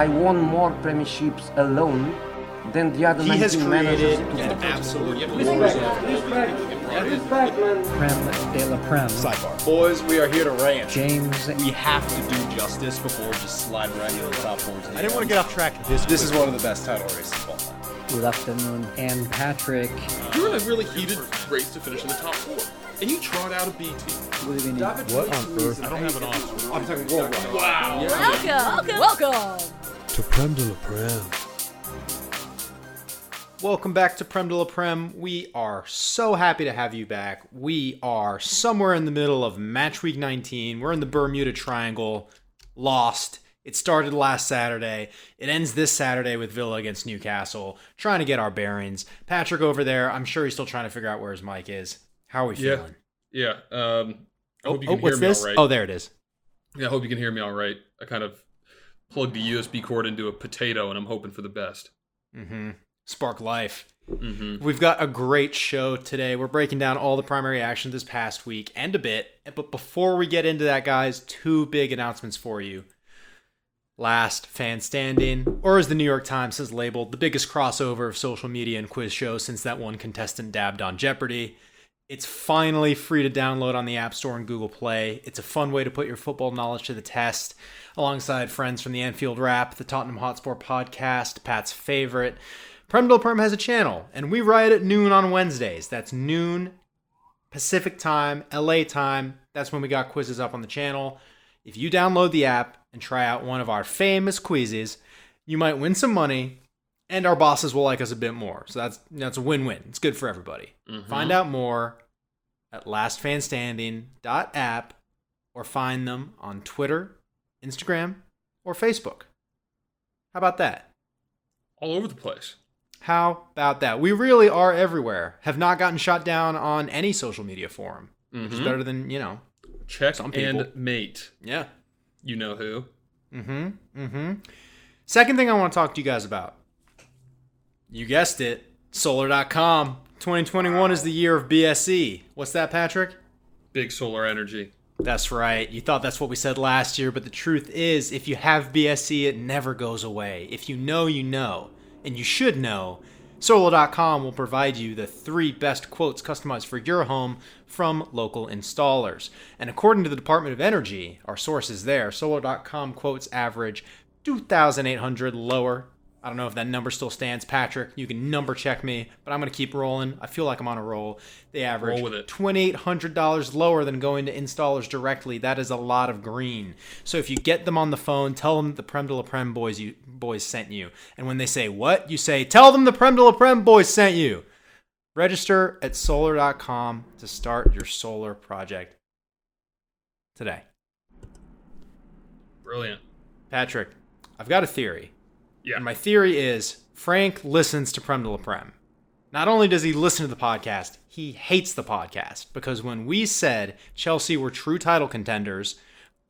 I won more premierships alone than the other He 19 has managers. created an absolute Prem de la Prem. sidebar. Boys, we are here to rant. James We have to do justice before we just slide right into the top 14. I didn't want to get off track this. This is one of the best title races of all time. Good afternoon. And Patrick. You're in a really heated race to finish in the top four, and you trot out a B team. Good evening. What on earth? I don't have an officer. I'm talking worldwide. Wow. Welcome, welcome. To Prem de la Prem. Welcome back to Prem de la Prem. We are so happy to have you back. We are somewhere in the middle of match week 19. We're in the Bermuda Triangle, lost. It started last Saturday. It ends this Saturday with Villa against Newcastle. Trying to get our bearings. Patrick over there, I'm sure he's still trying to figure out where his mic is. How are we Yeah. feeling? Yeah. Um, I Oh, hope you oh, can what's hear me this? all right. Oh, there it is. Yeah, I hope you can hear me all right. I kind of plugged the USB cord into a potato, and I'm hoping for the best. Mm-hmm. Spark Life. hmm We've got a great show today. We're breaking down all the primary action this past week and a bit. But before we get into that, guys, two big announcements for you. Last fan standing, or as the New York Times has labeled, the biggest crossover of social media and quiz shows since that one contestant dabbed on Jeopardy. It's finally free to download on the App Store and Google Play. It's a fun way to put your football knowledge to the test, alongside friends from the Anfield Wrap, the Tottenham Hotspur podcast, Pat's favorite. Prem de la Prem has a channel, and we write at noon on Wednesdays. That's noon Pacific time, LA time. That's when we got quizzes up on the channel. If you download the app and try out one of our famous quizzes, you might win some money, and our bosses will like us a bit more. So that's that's a win-win. It's good for everybody. Mm-hmm. Find out more at lastfanstanding.app or find them on Twitter, Instagram, or Facebook. How about that? All over the place. How about that? We really are everywhere. Have not gotten shot down on any social media forum, which is Mhm. better than, you know. Check Some people. and mate. Yeah. You know who? Mm-hmm. Mm-hmm. Second thing I want to talk to you guys about. You guessed it. Solar.com. 2021 is the year of BSE. What's that, Patrick? Big solar energy. That's right. You thought that's what we said last year, but the truth is, if you have BSC, it never goes away. If you know, you know. And you should know. Solar.com will provide you the three best quotes customized for your home from local installers. And according to the Department of Energy, our sources there, Solar.com quotes average 2,800 lower. I don't know if that number still stands, Patrick. You can number check me, but I'm going to keep rolling. I feel like I'm on a roll. They average Roll $2,800 lower than going to installers directly. That is a lot of green. So if you get them on the phone, tell them the Prem de la Prem boys you boys sent you. And when they say what, you say, tell them the Prem de la Prem boys sent you. Register at solar.com to start your solar project today. Brilliant. Patrick, I've got a theory. Yeah. And my theory is Frank listens to Prem de la Prem. Not only does he listen to the podcast, he hates the podcast because when we said Chelsea were true title contenders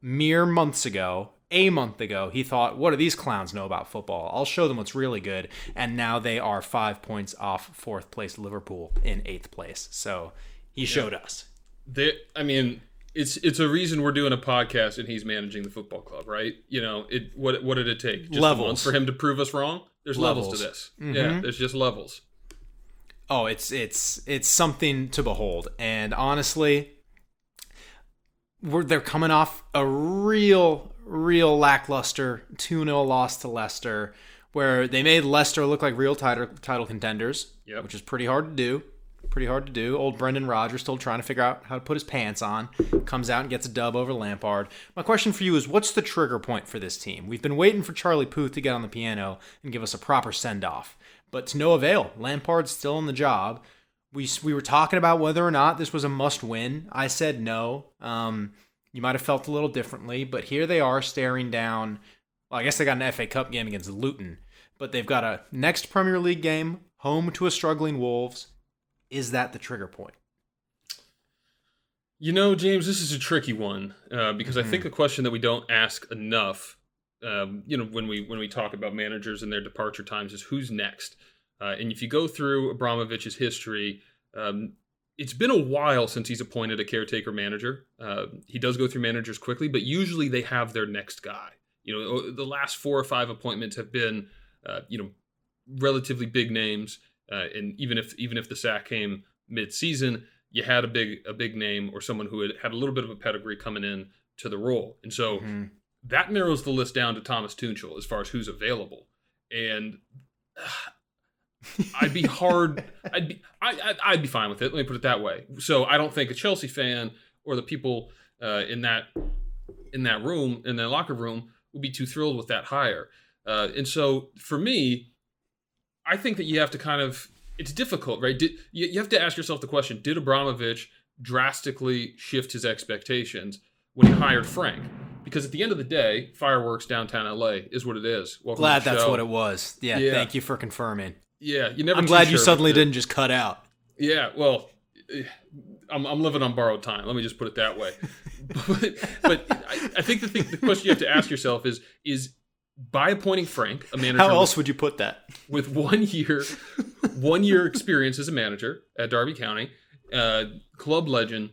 mere months ago, a month ago, he thought, what do these clowns know about football? I'll show them what's really good. And now they are five points off fourth place Liverpool in eighth place. So he showed us. They, I mean, it's it's a reason we're doing a podcast and he's managing the football club, right? You know, it what what did it take? Just Levels. for him to prove us wrong? There's levels, Levels. to this. Mhm. Yeah, there's just levels. Oh, it's it's it's something to behold. And honestly, we're they're coming off a real real lackluster 2-0 loss to Leicester where they made Leicester look like real title title contenders, Yep. which is pretty hard to do. Pretty hard to do. Old Brendan Rodgers still trying to figure out how to put his pants on. Comes out and gets a dub over Lampard. My question for you is what's the trigger point for this team? We've been waiting for Charlie Puth to get on the piano and give us a proper send off, but to no avail. Lampard's still in the job. We, we were talking about whether or not this was a must win. I said no. Um, you might have felt a little differently, but here they are staring down. Well, I guess they got an FA Cup game against Luton, but they've got a next Premier League game home to a struggling Wolves. Is that the trigger point? You know, James, this is a tricky one uh, because I Mm-hmm. think a question that we don't ask enough, um, you know, when we when we talk about managers and their departure times is who's next. Uh, and if you go through Abramovich's history, um, it's been a while since he's appointed a caretaker manager. Uh, he does go through managers quickly, but usually they have their next guy. You know, the last four or five appointments have been, uh, you know, relatively big names, uh, and even if even if the sack came mid-season, you had a big a big name or someone who had had a little bit of a pedigree coming in to the role, and so Mhm. that narrows the list down to Thomas Tuchel as far as who's available, and. I'd be hard. I'd be. I, I'd, I'd be fine with it. Let me put it that way. So I don't think a Chelsea fan or the people uh, in that in that room in the locker room would be too thrilled with that hire. Uh, and so for me, I think that you have to kind of. It's difficult, right? Did, you, you have to ask yourself the question: Did Abramovich drastically shift his expectations when he hired Frank? Because at the end of the day, fireworks downtown LA is what it is. Welcome Glad that's show. what it was. Yeah, Yeah. thank you for confirming. Yeah, you never. I'm glad you suddenly didn't just cut out. Yeah, well, eh, I'm, I'm living on borrowed time. Let me just put it that way. but but I, I think the thing, the question you have to ask yourself is is by appointing Frank, a manager How with- else would you put that? with one year one year experience as a manager at Derby County, uh, club legend.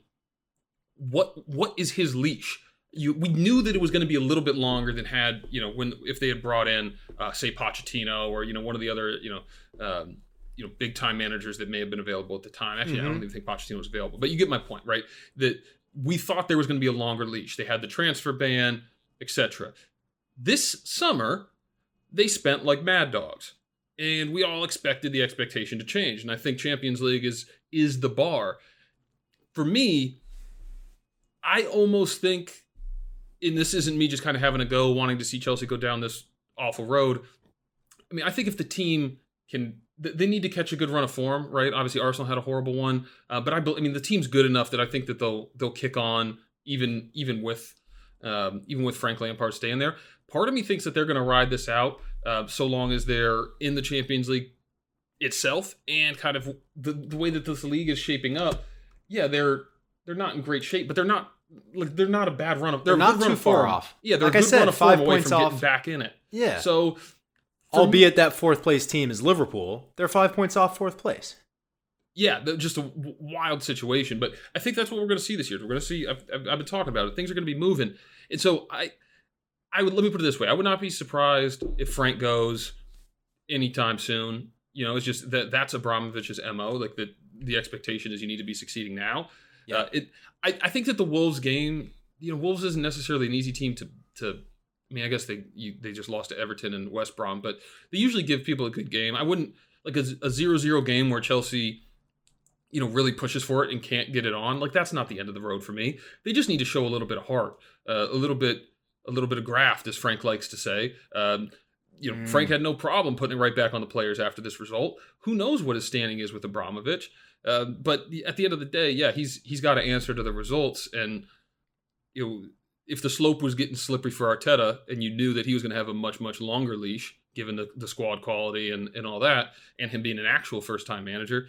What what is his leash? You, we knew that it was going to be a little bit longer than had you know when if they had brought in uh, say Pochettino or you know one of the other you know um, you know big time managers that may have been available at the time. Actually, I don't even think Pochettino was available, but you get my point, right? That we thought there was going to be a longer leash. They had the transfer ban, etc. This summer, they spent like mad dogs. And we all expected the expectation to change. And i think champions league is is the bar. For me i almost think and this isn't me just kind of having a go wanting to see chelsea go down this awful road. I mean i think if the team can they need to catch a good run of form right? Obviously arsenal had a horrible one uh, but I, I mean the team's good enough that i think that they'll they'll kick on even even with um, even with frank lampard staying there part of me thinks that they're going to ride this out uh, so long as they're in the Champions League itself and kind of the, the way that this league is shaping up. Yeah, they're they're not in great shape, but they're not like they're not a bad run of they're, They're not too far form. off. Yeah, they're Like a I good said, run of five form away points from off. getting back in it. Yeah. So Albeit that fourth place team is Liverpool, they're five points off fourth place. yeah, just a wild situation. But I think that's what we're going to see this year. We're going to see. I've, I've, I've been talking about it. Things are going to be moving, and so I, I would let me put it this way: I would not be surprised if Frank goes anytime soon. You know, it's just that that's Abramovich's mo. Like the the expectation is you need to be succeeding now. Yeah. Uh, it. I, I think that the Wolves game. You know, Wolves isn't necessarily an easy team to to. I mean, I guess they you, they just lost to Everton and West Brom, but they usually give people a good game. I wouldn't like a, a 0-0 game where Chelsea you know really pushes for it and can't get it on like that's not the end of the road for me they just need to show a little bit of heart uh, a little bit a little bit of graft as frank likes to say um, you know Mm. frank had no problem putting it right back on the players after this result who knows what his standing is with abramovich uh, but at the end of the day yeah he's he's got to answer to the results and you know if the slope was getting slippery for arteta and you knew that he was going to have a much much longer leash given the, the squad quality and, and all that and him being an actual first time manager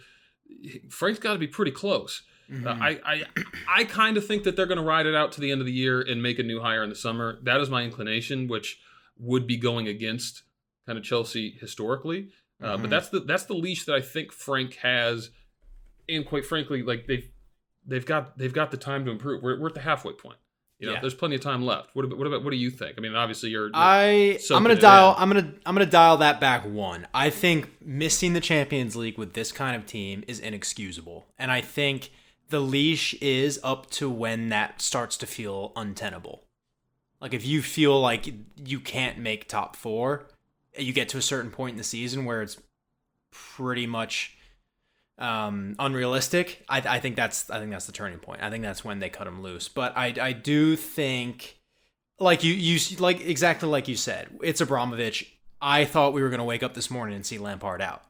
Frank's got to be pretty close. Uh, I I, I kind of think that they're going to ride it out to the end of the year and make a new hire in the summer. That is my inclination, which would be going against kind of Chelsea historically. Uh, Mhm. But that's the that's the leash that I think Frank has, and quite frankly, like they've they've got they've got the time to improve. We're, we're at the halfway point. You know, Yeah. there's plenty of time left. What about what about what do you think? I mean, obviously you're, you're I I'm gonna dial. I'm gonna I'm gonna dial that back one. I think missing the Champions League with this kind of team is inexcusable, and I think the leash is up to when that starts to feel untenable. Like if you feel like you can't make top four, you get to a certain point in the season where it's pretty much um, unrealistic. I, I think that's I think that's the turning point. I think that's when they cut him loose. But I I do think like you you like exactly like you said, it's Abramovich. I thought we were going to wake up this morning and see Lampard out.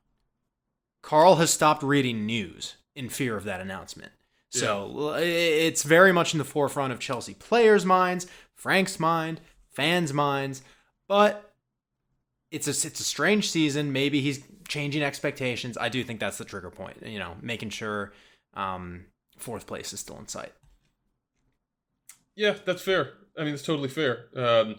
Carl has stopped reading news in fear of that announcement. So i- it's very much in the forefront of Chelsea players' minds, Frank's mind, fans' minds, but it's a it's a strange season. Maybe he's changing expectations. I do think that's the trigger point. You know, making sure um, fourth place is still in sight. Yeah, that's fair. I mean, it's totally fair. Um,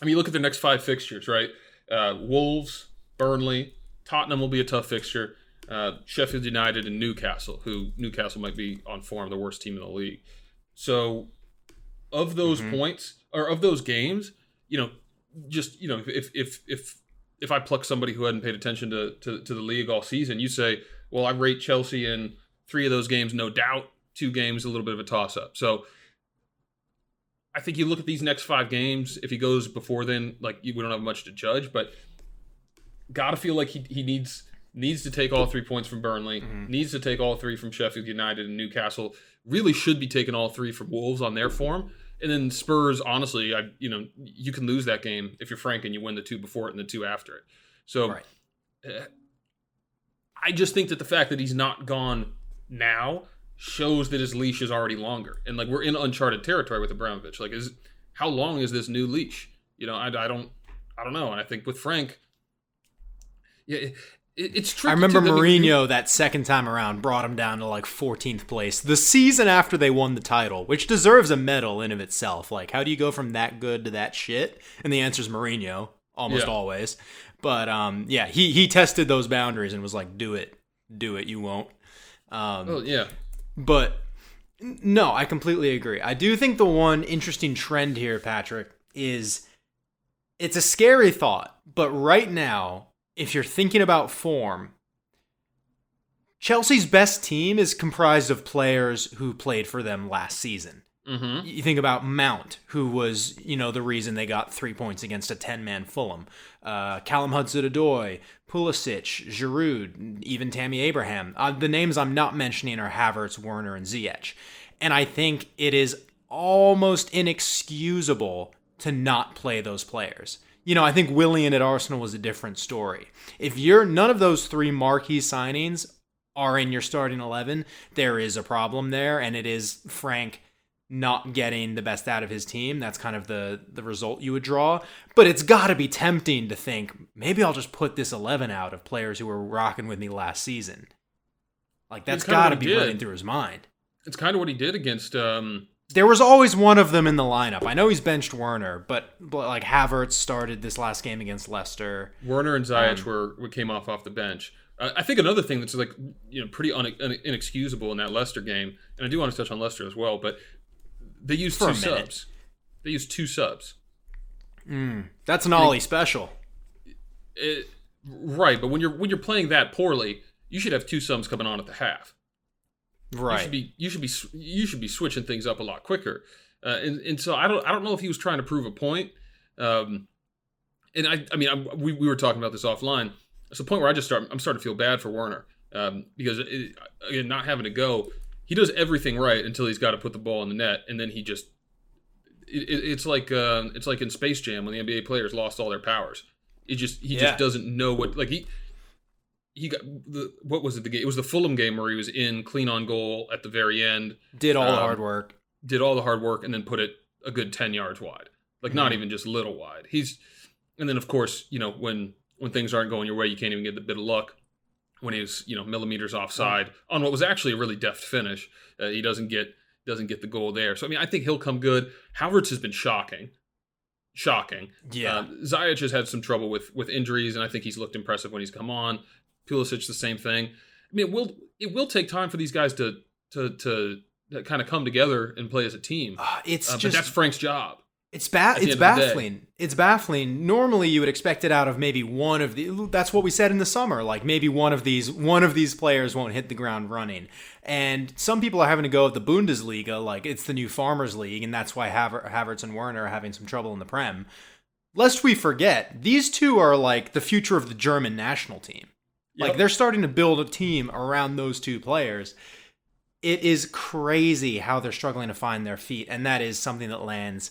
I mean, look at the next five fixtures, right? Uh, Wolves, Burnley, Tottenham will be a tough fixture. Uh, Sheffield United and Newcastle, who Newcastle might be on form, the worst team in the league. So, of those points or of those games, you know, just you know, if if if if I pluck somebody who hadn't paid attention to to, to the league all season, you say, well, I rate Chelsea in three of those games, no doubt. Two games, a little bit of a toss up. So I think you look at these next five games. If he goes before then, like we don't have much to judge, but gotta feel like he he needs needs to take all three points from Burnley, needs to take all three from Sheffield United and Newcastle. Really should be taking all three from Wolves on their form. And then Spurs, honestly, I you know you can lose that game if you're Frank and you win the two before it and the two after it. So Right. uh, I just think that the fact that he's not gone now shows that his leash is already longer, and like we're in uncharted territory with Abramovich. Like, is how long is this new leash? You know, I, I don't I don't know. And I think with Frank, yeah, it, it's tricky. I remember we- Mourinho that second time around brought him down to like 14th place the season after they won the title, which deserves a medal in of itself. Like, how do you go from that good to that shit? And the answer is Mourinho, almost Yeah. always. But um, yeah, he he tested those boundaries and was like, "Do it, do it, you won't." Um, Oh yeah, but no, I completely agree. I do think the one interesting trend here, Patrick, is it's a scary thought, but right now, if you're thinking about form, Chelsea's best team is comprised of players who played for them last season. mm-hmm. You think about Mount, who was, you know, the reason they got three points against a 10 man Fulham. Uh, Callum Hudson Odoi, Pulisic, Giroud, even Tammy Abraham. Uh, the names I'm not mentioning are Havertz, Werner, and Ziyech. And I think it is almost inexcusable to not play those players. You know, I think Willian at Arsenal was a different story. If you're none of those three marquee signings are in your starting 11, there is a problem there, and it is Frank not getting the best out of his team. That's kind of the the result you would draw. But it's got to be tempting to think maybe I'll just put this 11 out of players who were rocking with me last season. Like that's got to be did. running through his mind. it's kind of what he did against. Um, There was always one of them in the lineup. I know he's benched Werner, but, but like Havertz started this last game against Leicester. Werner and Ziyech Um, were, were came off off the bench. Uh, I think another thing that's like you know pretty un, un, inexcusable in that Leicester game, and I do want to touch on Leicester as well, but they used two subs. They used two subs. That's an Ollie special. It, right, but when you're when you're playing that poorly, you should have two subs coming on at the half. You should be you should be you should be switching things up a lot quicker. Uh, and and so I don't I don't know if he was trying to prove a point. Um, and I I mean I, we we were talking about this offline. It's a point where I just start I'm starting to feel bad for Werner um, because it, again not having to go, he does everything right until he's got to put the ball in the net, and then he just it, it- it's like uh, it's like in Space Jam when the NBA players lost all their powers. He just he Yeah. just doesn't know what like he he got the what was it the game? It was the Fulham game where he was in clean on goal at the very end, Did all the um, hard work. did all the hard work, and then put it a good ten yards wide, like not even just little wide. He's and then of course you know when when things aren't going your way, you can't even get the bit of luck. When he was you know millimeters offside on what was actually a really deft finish, uh, he doesn't get doesn't get the goal there. So I mean I think he'll come good. Havertz has been shocking, shocking. Yeah. Uh, Ziyech has had some trouble with with injuries, and I think he's looked impressive when he's come on. Pulisic the same thing. I mean, it will it will take time for these guys to to to, kind of come together and play as a team. Ah, it's Uh, but just that's Frank's job. It's ba- it's end of the day. baffling. It's baffling. Normally you would expect it out of maybe one of the that's what we said in the summer, like maybe one of these one of these players won't hit the ground running. And some people are having to go at the Bundesliga like it's the new Farmers League and that's why Haver- Havertz and Werner are having some trouble in the Prem. Lest we forget, these two are like the future of the German national team. Like they're starting to build a team around those two players. It is crazy how they're struggling to find their feet, and that is something that lands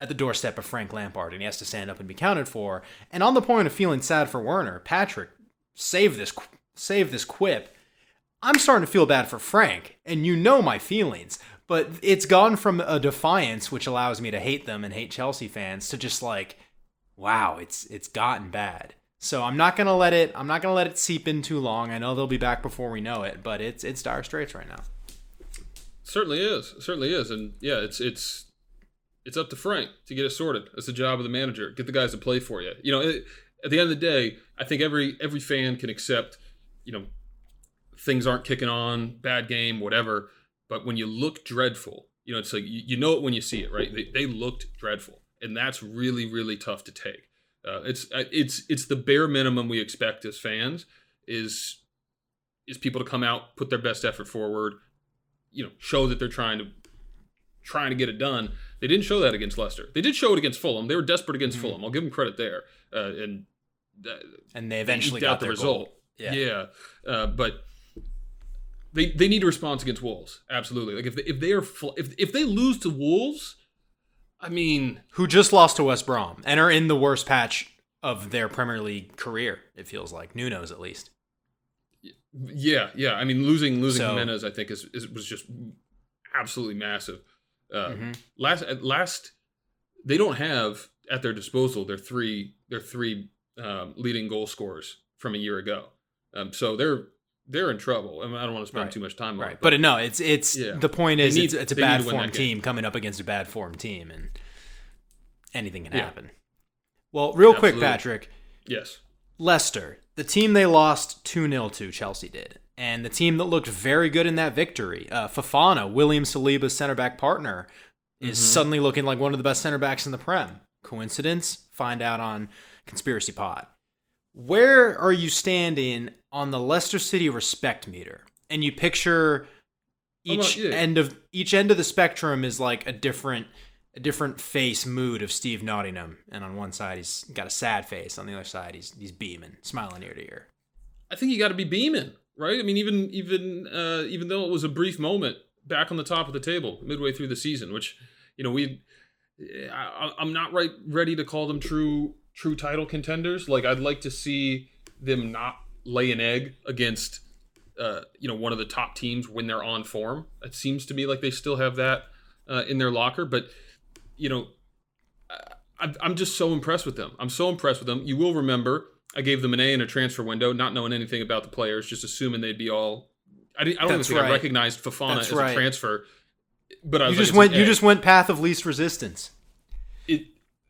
at the doorstep of Frank Lampard, and he has to stand up and be counted for. And on the point of feeling sad for Werner, Patrick, save this, save this quip. I'm starting to feel bad for Frank, and you know my feelings, but it's gone from a defiance, which allows me to hate them and hate Chelsea fans, to just like, wow, it's it's gotten bad. So I'm not gonna let it. I'm not gonna let it seep in too long. I know they'll be back before we know it, but it's it's dire straits right now. Certainly is. Certainly is. And yeah, it's it's it's up to Frank to get it sorted. It's the job of the manager. Get the guys to play for you. You know, it, at the end of the day, I think every every fan can accept, you know, things aren't kicking on, bad game, whatever. But when you look dreadful, you know, it's like you, you know it when you see it, right? They, they looked dreadful, and that's really really tough to take. Uh, it's uh, it's it's the bare minimum we expect as fans is is people to come out, put their best effort forward, you know, show that they're trying to trying to get it done. They didn't show that against Leicester. They did show it against Fulham. They were desperate against Mm-hmm. Fulham. I'll give them credit there. Uh, and uh, And they eventually got the result. goal. Yeah. Yeah, Uh, but they they need a response against Wolves. Absolutely. Like if they, if they are fl- if if they lose to Wolves, I mean, Who just lost to West Brom and are in the worst patch of their Premier League career, it feels like. Nuno's at least. yeah, yeah. I mean, losing losing So- Jimenez, I think is, is was just absolutely massive. Uh, Mhm. Last at last, they don't have at their disposal their three their three um, leading goal scorers from a year ago. Um, so they're they're in trouble. I, mean, I don't want to spend Right. too much time on Right. it, But no, it's it's Yeah. the point is need- it's, it's a bad form team coming up against a bad form team and anything can Yeah. happen. Well, real quick, Patrick. yes, Leicester, the team they lost 2 0 to, Chelsea did. And the team that looked very good in that victory, uh, Fofana, William Saliba's center back partner, is Mm-hmm. suddenly looking like one of the best center backs in the Prem. Coincidence? Find out on Conspiracy Pod. Where are you standing on the Leicester City respect meter? And you picture Oh, no, each yeah. end of each end of the spectrum is like a different a different face mood of Steve Nottingham. And on one side he's got a sad face, on the other side he's he's beaming, smiling ear to ear. I think you got to be beaming, right? I mean, even even uh, even though it was a brief moment back on the top of the table midway through the season, which you know we, I, I'm not right ready to call them true true title contenders. Like I'd like to see them not lay an egg against uh, you know one of the top teams when they're on form. It seems to me like they still have that uh, in their locker, but you know I- I'm just so impressed with them. I'm so impressed with them. You will remember I gave them an A in a transfer window, not knowing anything about the players, just assuming they'd be all. I, didn't, I don't even think I recognized Fofana That's as right. a transfer, but I You just like, went you just went path of least resistance.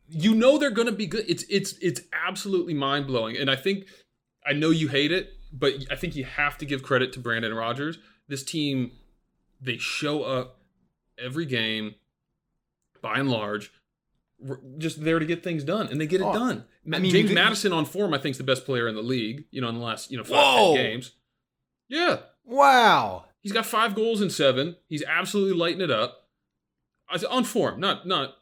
You know they're going to be good. It's it's it's absolutely mind blowing, and I think I know you hate it, but I think you have to give credit to Brendan Rodgers. This team, they show up every game, by and large, just there to get things done, and they get it Oh, done. I mean, James Maddison on form, I think, is the best player in the league. You know, in the last you know five games. Yeah, Wow. he's got five goals in seven. He's absolutely lighting it up. I said on form, not not.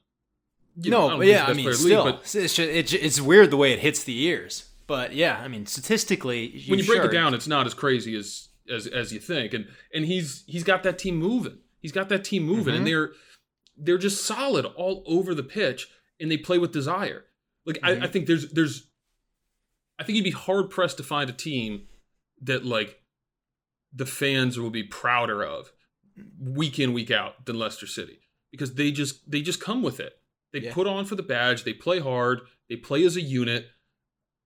You know, I no, don't but yeah, I mean, player still, league, but it's, just, it's, it's weird the way it hits the ears. But yeah, I mean, statistically, when you break it down, it's not as crazy as as as you think. And and he's he's got that team moving. He's got that team moving, and Mhm. they're they're just solid all over the pitch, and they play with desire. Like Mhm. I, I think there's there's I think you'd be hard pressed to find a team that like the fans will be prouder of week in week out than Leicester City because they just they just come with it. They Yeah. put on for the badge. They play hard. They play as a unit.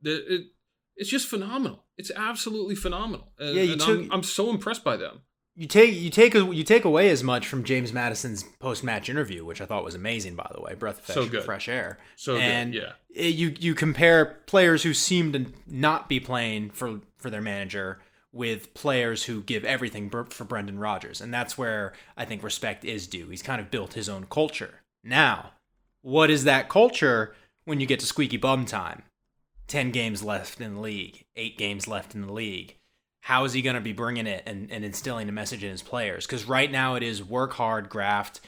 The- it- it's just phenomenal. It's absolutely phenomenal. And, Yeah, you took- I'm, I'm so impressed by them. you take you take you take away as much from James Maddison's post match interview, which I thought was amazing. By the way, breath of fresh, So good. fresh air. So and good. Yeah. it- you you compare players who seem to not be playing for for their manager with players who give everything for Brendan Rodgers, and that's where I think respect is due. He's kind of built his own culture. Now, what is that culture when you get to squeaky bum time? Ten games left in the league, eight games left in the league. How is he going to be bringing it and, and instilling a message in his players? Because right now it is work hard, graft,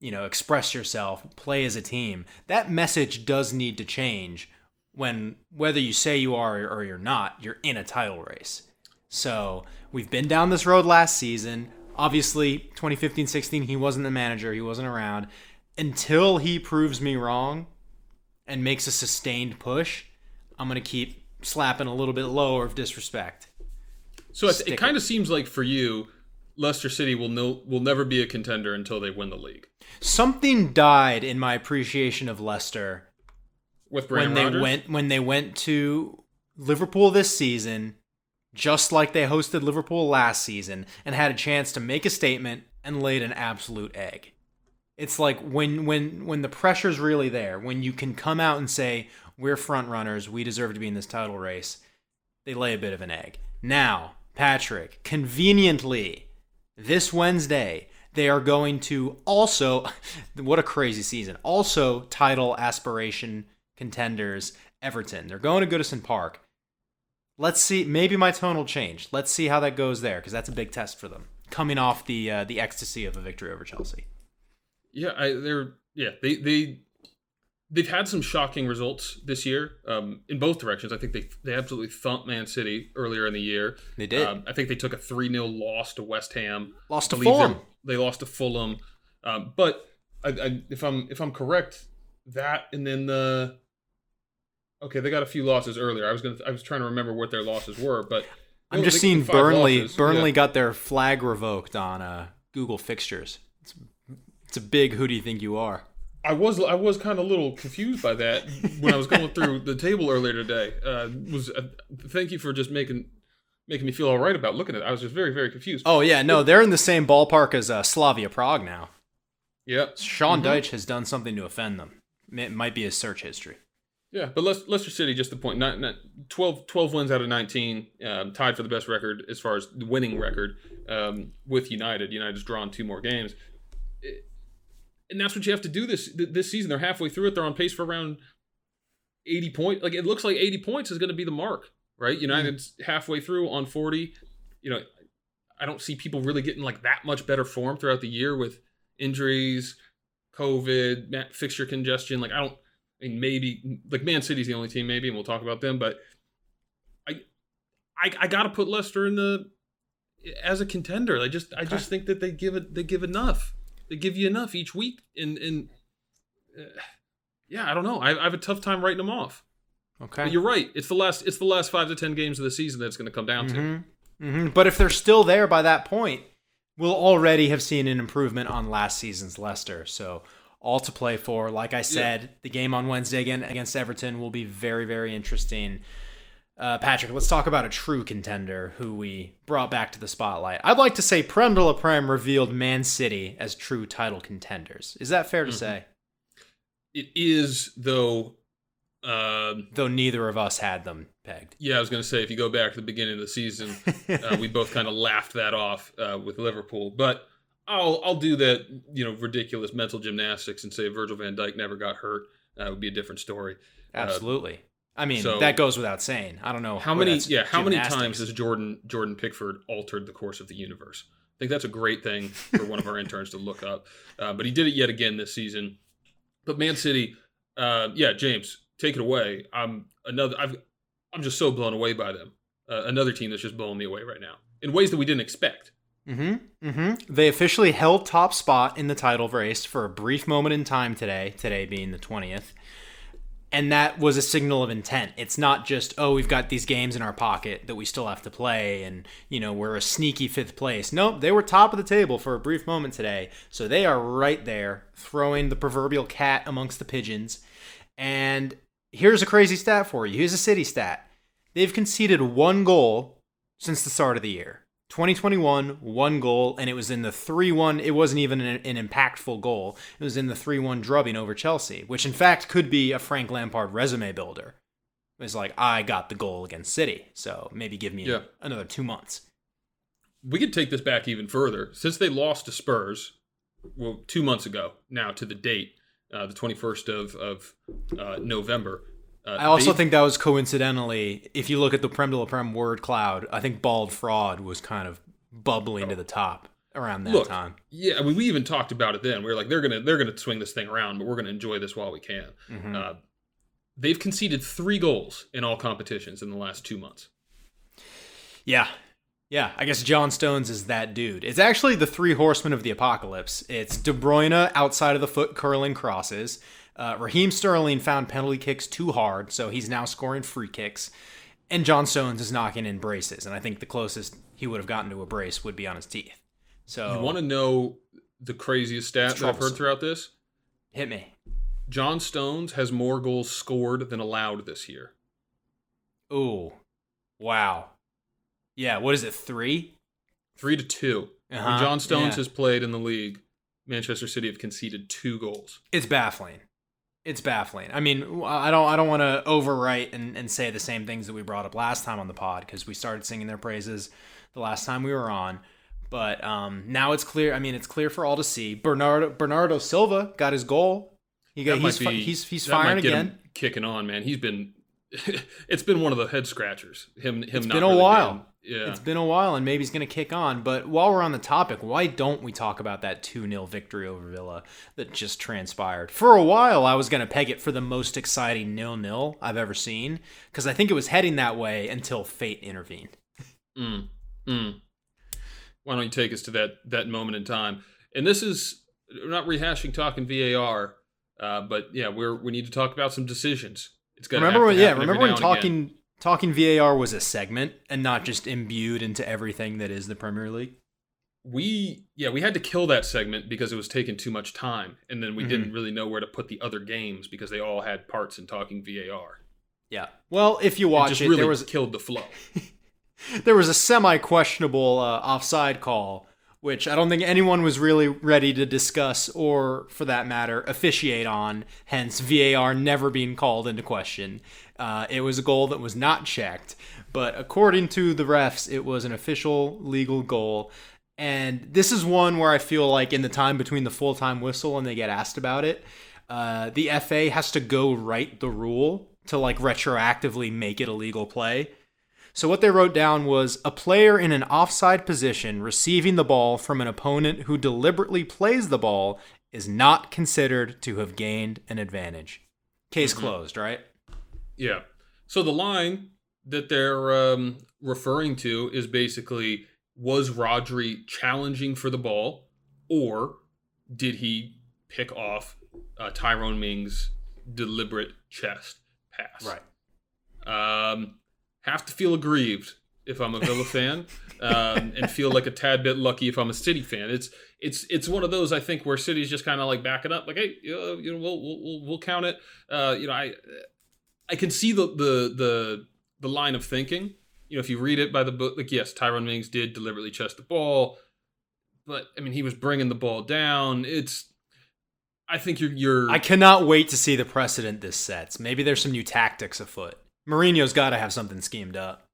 you know, express yourself, play as a team. That message does need to change when whether you say you are or you're not, you're in a title race. So we've been down this road last season. Obviously, 2015 16, he wasn't the manager, he wasn't around. Until he proves me wrong and makes a sustained push, I'm going to keep slapping a little bit lower of disrespect. So it, Stick it it. kind of seems like for you, Leicester City will no, will never be a contender until they win the league Something died in my appreciation of Leicester with when Brendan they went when they went to Liverpool this season, just like they hosted Liverpool last season, and had a chance to make a statement and laid an absolute egg. It's like when when when the pressure's really there, when you can come out and say we're front runners, we deserve to be in this title race. They lay a bit of an egg. Now, Patrick, conveniently, this Wednesday, They are going to also, what a crazy season. Also, title aspiration contenders Everton. They're going to Goodison Park. Let's see. Maybe my tone will change. Let's see how that goes there because that's a big test for them. Coming off the uh, the ecstasy of a victory over Chelsea. Yeah, I, they're yeah they they they've had some shocking results this year um, in both directions. I think they they absolutely thumped Man City earlier in the year. They did. Um, I think they took a three 0 loss to West Ham. Lost to Fulham. they're- lost to Fulham, um, but I, I, if I'm if I'm correct, that and then the okay they got a few losses earlier. I was gonna I was trying to remember what their losses were, but I'm just seeing Burnley. losses. Burnley Yeah. got their flag revoked on uh, Google fixtures. It's, it's a big. Who do you think you are? I was I was kind of a little confused by that when I was going through the table earlier today. Uh, was uh, thank you for just making making me feel all right about looking at it. I was just very very confused. Oh yeah, no, they're in the same ballpark as uh, Slavia Prague now. yeah, Sean Mhm. Dyche has done something to offend them. It might be his search history. yeah. But Leic- Leicester City, just the point, not, not 12, 12 wins out of nineteen, um, tied for the best record as far as the winning record um, with United. United's drawn two more games. And that's what you have to do this this season. They're halfway through it. They're on pace for around eighty points. Like it looks like eighty points is going to be the mark, right? Mm-hmm. United's halfway through on forty. You know, I don't see people really getting like that much better form throughout the year with injuries, COVID, fixture congestion. Like I don't. I mean, maybe like Man City's the only team, maybe, and we'll talk about them. But I, I, I got to put Leicester in the as a contender. I just, I just think that they give it, they give enough. They give you enough each week, and and uh, yeah, I don't know. I, I have a tough time writing them off. Okay. But you're right. It's the last, it's the last five to ten games of the season that it's going to come down to. Mm-hmm. hmm But if they're still there by that point, we'll already have seen an improvement on last season's Leicester. So all to play for. Like I said, the game on Wednesday again against Everton will be very, very interesting. Uh, Patrick, let's talk about a true contender who we brought back to the spotlight. I'd like to say Prem de la Prem revealed Man City as true title contenders. Is that fair to say? It is though. Um, Though neither of us had them pegged. yeah, I was going to say if you go back to the beginning of the season, uh, we both kind of laughed that off uh, with Liverpool. But I'll I'll do that you know ridiculous mental gymnastics and say Virgil van Dijk never got hurt. That would be a different story. Uh, Absolutely. I mean, so- that goes without saying. I don't know how many yeah how many times has Jordan Jordan Pickford altered the course of the universe? I think that's a great thing for one of our interns to look up. Uh, but he did it yet again this season. But Man City, uh, yeah, James, take it away. I'm another. I've, I'm just so blown away by them. Uh, another team that's just blowing me away right now in ways that we didn't expect. Mm-hmm. Mm-hmm. They officially held top spot in the title race for a brief moment in time today, today being the 20th. And that was a signal of intent. It's not just, oh, we've got these games in our pocket that we still have to play and, you know, we're a sneaky fifth place. Nope, they were top of the table for a brief moment today. So they are right there, throwing the proverbial cat amongst the pigeons. And here's a crazy stat for you. Here's a city stat. They've conceded one goal since the start of the year. 2021, one goal, and it was in the 3 1. It wasn't even an, an impactful goal. It was in the 3 1 drubbing over Chelsea, which in fact could be a Frank Lampard resume builder. It's like, I got the goal against City, so maybe give me Yeah. another two months. We could take this back even further. Since they lost to Spurs, well, two months ago now to the date, uh, the 21st of, of uh, November. Uh, I also think that was coincidentally, if you look at the Prem de la Prem word cloud, I think bald fraud was kind of bubbling to the top around that Look, time. Yeah, I mean, we even talked about it then. We were like, they're gonna they're gonna swing this thing around, but we're gonna enjoy this while we can. Mhm. Uh, they've conceded three goals in all competitions in the last two months. Yeah. Yeah, I guess John Stones is that dude. It's actually the three horsemen of the apocalypse. It's De Bruyne outside of the foot curling crosses. Uh, Raheem Sterling found penalty kicks too hard, so he's now scoring free kicks. And John Stones is knocking in braces, and I think the closest he would have gotten to a brace would be on his teeth. So You want to know the craziest stat that I've heard throughout this? hit me. John Stones has more goals scored than allowed this year. Ooh, wow. Yeah, what is it? Three? Three to 2 Uh-huh, When John Stones yeah. has played in the league, Manchester City have conceded two goals. It's baffling. It's baffling. I mean, I don't I don't want to overwrite and, and say the same things that we brought up last time on the pod because we started singing their praises the last time we were on. But um, now it's clear. I mean, it's clear for all to see. Bernardo Bernardo Silva got his goal. He got, he's, be- he's he's firing again. kicking on, man. He's been. it's been one of the head scratchers. Him, him. It's been a really while. Yeah, It's been a while, and maybe he's going to kick on. But while we're on the topic, why don't we talk about that 2 0 victory over Villa that just transpired? For a while, I was going to peg it for the most exciting nil nil I've ever seen because I think it was heading that way until fate intervened. Mm, mm. Why don't you take us to that that moment in time? And this is we're not rehashing talking VAR, uh, but yeah, we're we need to talk about some decisions. It's got Remember when, yeah, remember when talking talking VAR was a segment and not just imbued into everything that is the Premier League? we yeah we had to kill that segment because it was taking too much time, and then we Mhm. didn't really know where to put the other games because they all had parts in talking VAR. Yeah. Well, if you It watch just it, really there was killed the flow. there was a semi questionable uh, offside call, which I don't think anyone was really ready to discuss or, for that matter, officiate on. Hence, VAR never being called into question. Uh, it was a goal that was not checked, but according to the refs, it was an official legal goal. And this is one where I feel like in the time between the full time whistle and they get asked about it, uh, the FA has to go write the rule to like retroactively make it a legal play. So what they wrote down was a player in an offside position receiving the ball from an opponent who deliberately plays the ball is not considered to have gained an advantage. Case closed, right? Yeah. So the line that they're um, referring to is basically was Rodri challenging for the ball, or did he pick off uh, Tyrone Mings' deliberate chest pass? Right. Um, have to feel aggrieved if I'm a Villa fan, um, and feel like a tad bit lucky if I'm a City fan. It's it's it's one of those I think where City's just kind of like backing up, like hey, you know, you know we'll, we'll we'll we'll count it. Uh, you know, I I can see the the the the line of thinking. You know, if you read it by the book, like yes, Tyrone Mings did deliberately chest the ball, but I mean he was bringing the ball down. It's I think you're you're I cannot wait to see the precedent this sets. Maybe there's some new tactics afoot. Mourinho's got to have something schemed up.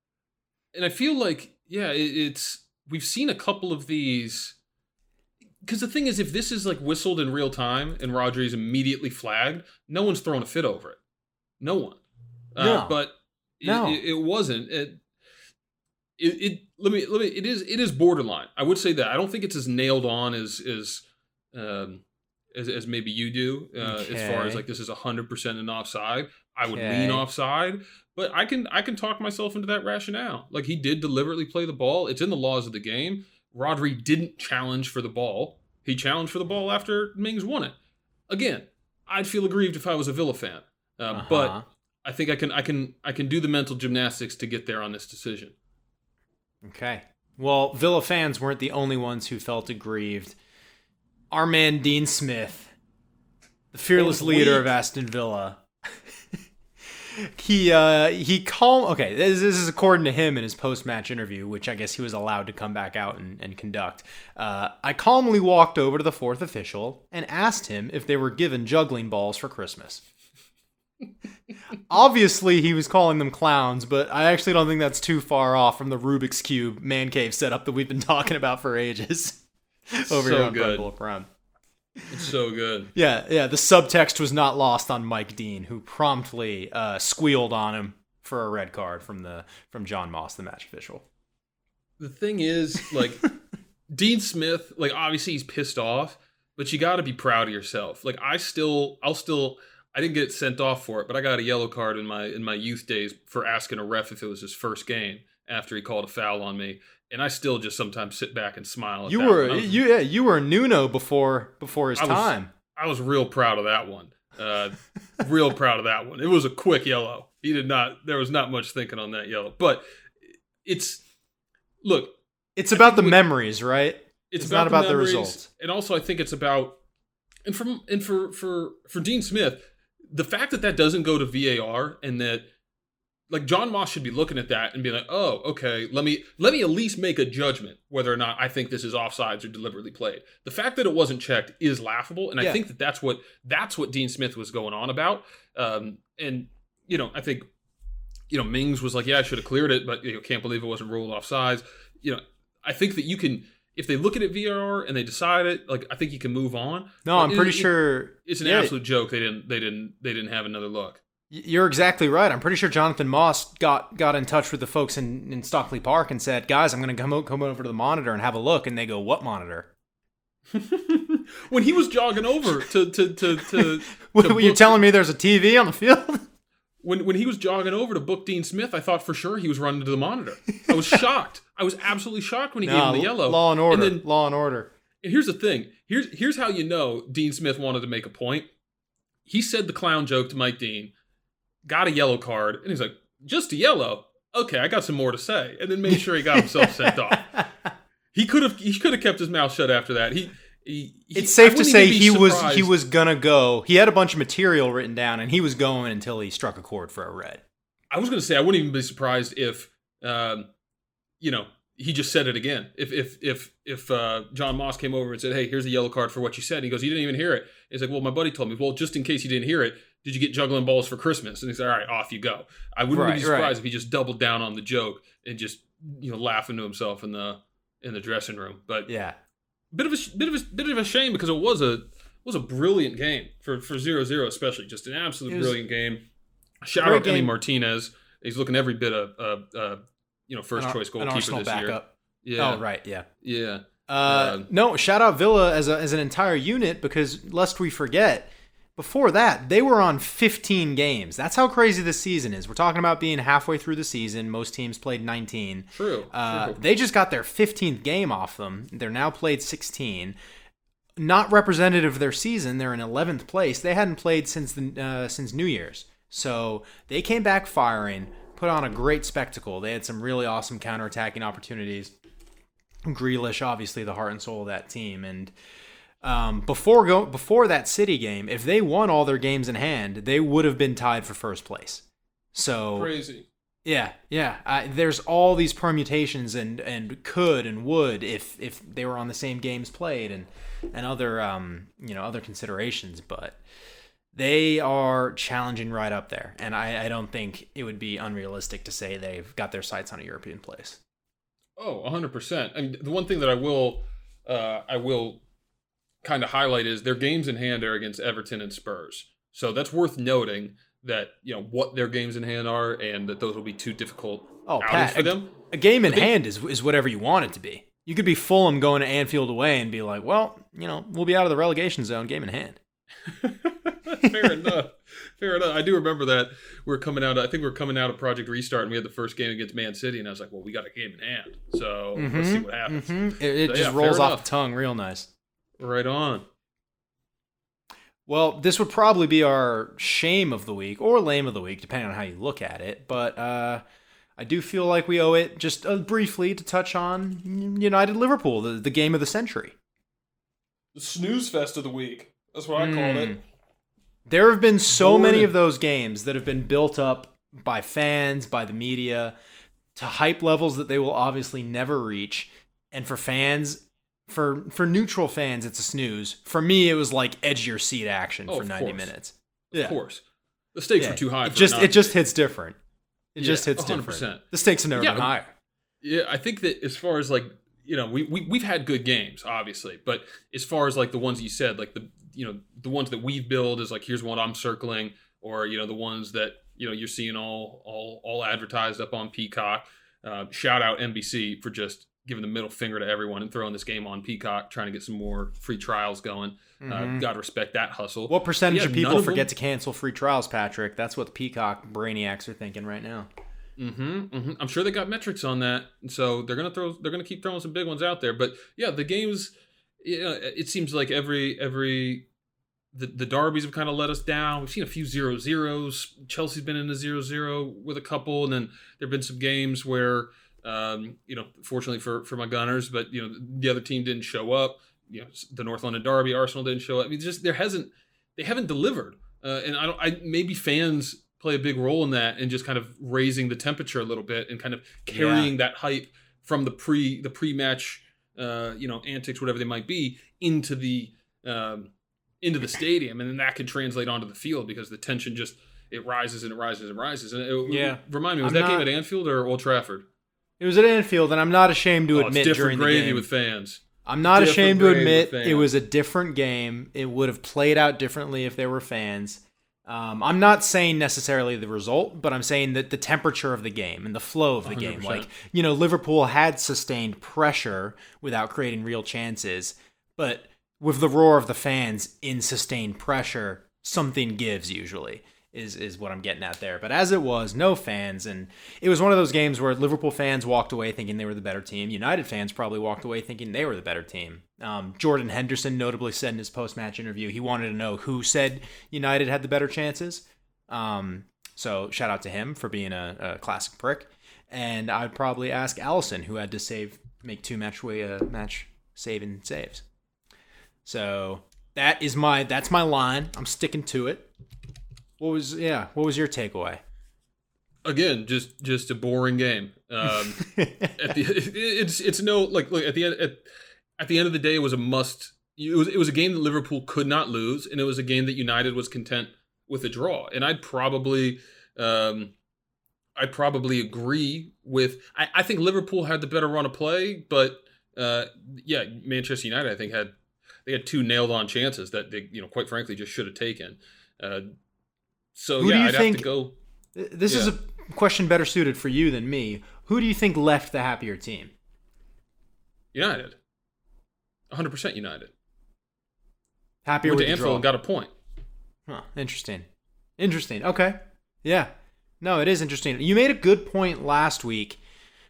and I feel like yeah, it's we've seen a couple of these. Because the thing is, if this is like whistled in real time and Rodri's immediately flagged, no one's throwing a fit over it. No one. Uh, No. but it, No. it, it wasn't. It, it, it let me let me. It is it is borderline. I would say that. I don't think it's as nailed on as as um, as, as maybe you do uh, as far as like this is hundred percent an offside. I would Okay. lean offside, but I can I can talk myself into that rationale. Like he did deliberately play the ball. It's in the laws of the game. Rodri didn't challenge for the ball. He challenged for the ball after Mings won it. Again, I'd feel aggrieved if I was a Villa fan, uh, Uh-huh. but I think I can I can I can do the mental gymnastics to get there on this decision. Okay. Well, Villa fans weren't the only ones who felt aggrieved. Our man Dean Smith, the fearless leader weak. of Aston Villa, he uh he calm. Okay, this, this is according to him in his post match interview, which I guess he was allowed to come back out and, and conduct. Uh, I calmly walked over to the fourth official and asked him if they were given juggling balls for Christmas. Obviously, he was calling them clowns, but I actually don't think that's too far off from the Rubik's Cube man cave setup that we've been talking about for ages over So here on good. Bull Prime. It's so good. Yeah, yeah. The subtext was not lost on Mike Dean, who promptly uh, squealed on him for a red card from the from John Moss, the match official. The thing is, like Dean Smith, like obviously he's pissed off, but you got to be proud of yourself. Like I still, I'll still, I didn't get sent off for it, but I got a yellow card in my in my youth days for asking a ref if it was his first game after he called a foul on me, and I still just sometimes sit back and smile. At You were was- you yeah you were Nuno before before his I was- time. I was real proud of that one. Uh, real proud of that one. It was a quick yellow. He did not. There was not much thinking on that yellow, but it's look. It's about the we- memories, right? It's, It's not about, about the memories, results. and also I think it's about and from and for for for Dean Smith, the fact that that doesn't go to VAR and that like John Moss should be looking at that and be like, oh, okay, let me let me at least make a judgment whether or not I think this is offsides or deliberately played. The fact that it wasn't checked is laughable, and Yeah. I think that that's what that's what Dean Smith was going on about. Um, and you know, I think you know Mings was like, yeah, I should have cleared it, but you know, can't believe it wasn't ruled offsides. You know, I think that you can if they look at it VAR and they decide it, like I think you can move on. No, But I'm it- pretty it- sure it's an yeah, absolute joke. They didn't they didn't they didn't have another look. You're exactly right. I'm pretty sure Jonathan Moss got got in touch with the folks in, in Stockley Park and said, "Guys, I'm going to come o- come over to the monitor and have a look." And they go, "What monitor?" when he was jogging over to to to to, What, to you're telling me there's a TV on the field? when when he was jogging over to book Dean Smith, I thought for sure he was running to the monitor. I was shocked. I was absolutely shocked when he gave him the yellow. Law and order. And then law and order. And here's the thing. Here's here's how you know Dean Smith wanted to make a point. He said the clown joke to Mike Dean, got a yellow card, and he's like, just a yellow. Okay, I got some more to say, and then made sure he got himself sent off. He could have he could have kept his mouth shut after that. He, he It's safe to say he was he was gonna go. He had a bunch of material written down, and he was going until he struck a chord for a red. I was going to say I wouldn't even be surprised if, um, you know, he just said it again. If if if if uh, John Moss came over and said, "Hey, here's a yellow card for what you said," he goes, "You didn't even hear it." He's like, "Well, my buddy told me." Well, just in case you didn't hear it, did you get juggling balls for Christmas? And he's like, "All right, off you go." I wouldn't Right, be right. surprised if he just doubled down on the joke and just you know laughing to himself in the in the dressing room. But Yeah, bit of a bit of a bit of a shame because it was a it was a brilliant game for for zero zero especially just an absolute was brilliant game. Shout out game. Martinez. He's looking every bit of uh, uh, you know first An choice goalkeeper this year. Yeah. Oh right, yeah. Yeah. Uh, Um, no, shout out Villa as a, as an entire unit because lest we forget, before that they were on 15 games. That's how crazy this season is. We're talking about being halfway through the season. Most teams played 19. True. Uh, true. they just got their 15th game off them. They're now played 16. Not representative of their season. They're in 11th place. They hadn't played since the uh, since New Year's. So they came back firing, put on a great spectacle. They had some really awesome counterattacking opportunities. Grealish, obviously the heart and soul of that team, and um, before go before that City game, if they won all their games in hand, they would have been tied for first place. So Crazy. yeah, yeah. I, there's all these permutations and and could and would if if they were on the same games played and and other um you know other considerations, but they are challenging right up there, and I, I don't think it would be unrealistic to say they've got their sights on a European place. Oh, 100%. I mean, the one thing that I will uh, I will kind of highlight is their games in hand are against Everton and Spurs. So that's worth noting that, you know, what their games in hand are and that those will be too difficult Oh, Pat, for a, them. a game in they- hand is is whatever you want it to be. You could be Fulham going to Anfield away and be like, well, you know, we'll be out of the relegation zone, game in hand. Fair enough. Fair enough. I do remember that we are coming out. I think we are coming out of Project Restart, and we had the first game against Man City, and I was like, "Well, we got a game in hand, so let's see what happens." Mhm. It, it So, just yeah, rolls off enough. the tongue real nice. Right on. Well, this would probably be our shame of the week or lame of the week, depending on how you look at it. But uh, I do feel like we owe it just uh, briefly to touch on United Liverpool, the, the game of the century. The snooze fest of the week. That's what I called Mm. it. There have been so many of those games that have been built up by fans, by the media, to hype levels that they will obviously never reach. And for fans, for for neutral fans, it's a snooze. For me, it was like edge your seat action Oh, for ninety course. minutes. Of course, the stakes Yeah. were too high. It just it just hits different. It just hits 100%. different. The stakes have never Yeah, been higher. Yeah, I think that as far as like you know, we, we we've had good games, obviously, but as far as like the ones you said, like the you know the ones that we've built is like here's one I'm circling, or you know the ones that you know you're seeing all all all advertised up on Peacock. Uh, shout out NBC for just giving the middle finger to everyone and throwing this game on Peacock, trying to get some more free trials going. Uh, Got to respect that hustle. What percentage Yeah, of people of forget them- to cancel free trials, Patrick? That's what the Peacock brainiacs are thinking right now. Mm-hmm, hmm I'm sure they got metrics on that, so they're gonna throw. They're gonna keep throwing some big ones out there. But yeah, the games. You know, it seems like every every the the derbies have kind of let us down. We've seen a few zero zeros. Chelsea's been in a zero zero with a couple, and then there've been some games where, um, you know, fortunately for for my Gunners, but you know the other team didn't show up. You know, the North London Derby, Arsenal didn't show up. I mean, just there hasn't they haven't delivered, uh, and I don't. I maybe fans play a big role in that and just kind of raising the temperature a little bit and kind of carrying that hype from the pre the pre match uh, you know antics whatever they might be into the um, into the stadium and then that could translate onto the field because the tension just it rises and it rises and rises and it, Yeah. remind me was I'm that game at Anfield or Old Trafford It was at Anfield, and I'm not ashamed to oh, it's different different during the gravy game. with fans I'm not Different ashamed to admit it was a different game. It would have played out differently if there were fans. Um, I'm not saying necessarily the result, but I'm saying that the temperature of the game and the flow of the game. 100%. Like, you know, Liverpool had sustained pressure without creating real chances, but with the roar of the fans in sustained pressure, something gives usually. Is, is what I'm getting at there. But as it was, no fans. And it was one of those games where Liverpool fans walked away thinking they were the better team. United fans probably walked away thinking they were the better team. Um, Jordan Henderson notably said in his post match interview he wanted to know who said United had the better chances. Um, so shout out to him for being a, a classic prick. And I'd probably ask Alisson, who had to save, make two match way uh, match saving saves. So that is my that's my line. I'm sticking to it. What was yeah? What was your takeaway? again just just a boring game um at the it's it's no like look at the end at, at the end of the day it was a must it was it was a game that liverpool could not lose and it was a game that united was content with a draw and i'd probably um i'd probably agree with i, I think liverpool had the better run of play but uh yeah manchester united i think had they had two nailed on chances that they you know quite frankly just should have taken uh so Who do yeah you i'd think- have to go This is a question better suited for you than me. Who do you think left the happier team? United. 100% United. Happier Went with to. Anfield and got a point. Huh, interesting. Interesting. Okay. Yeah. No, it is interesting. You made a good point last week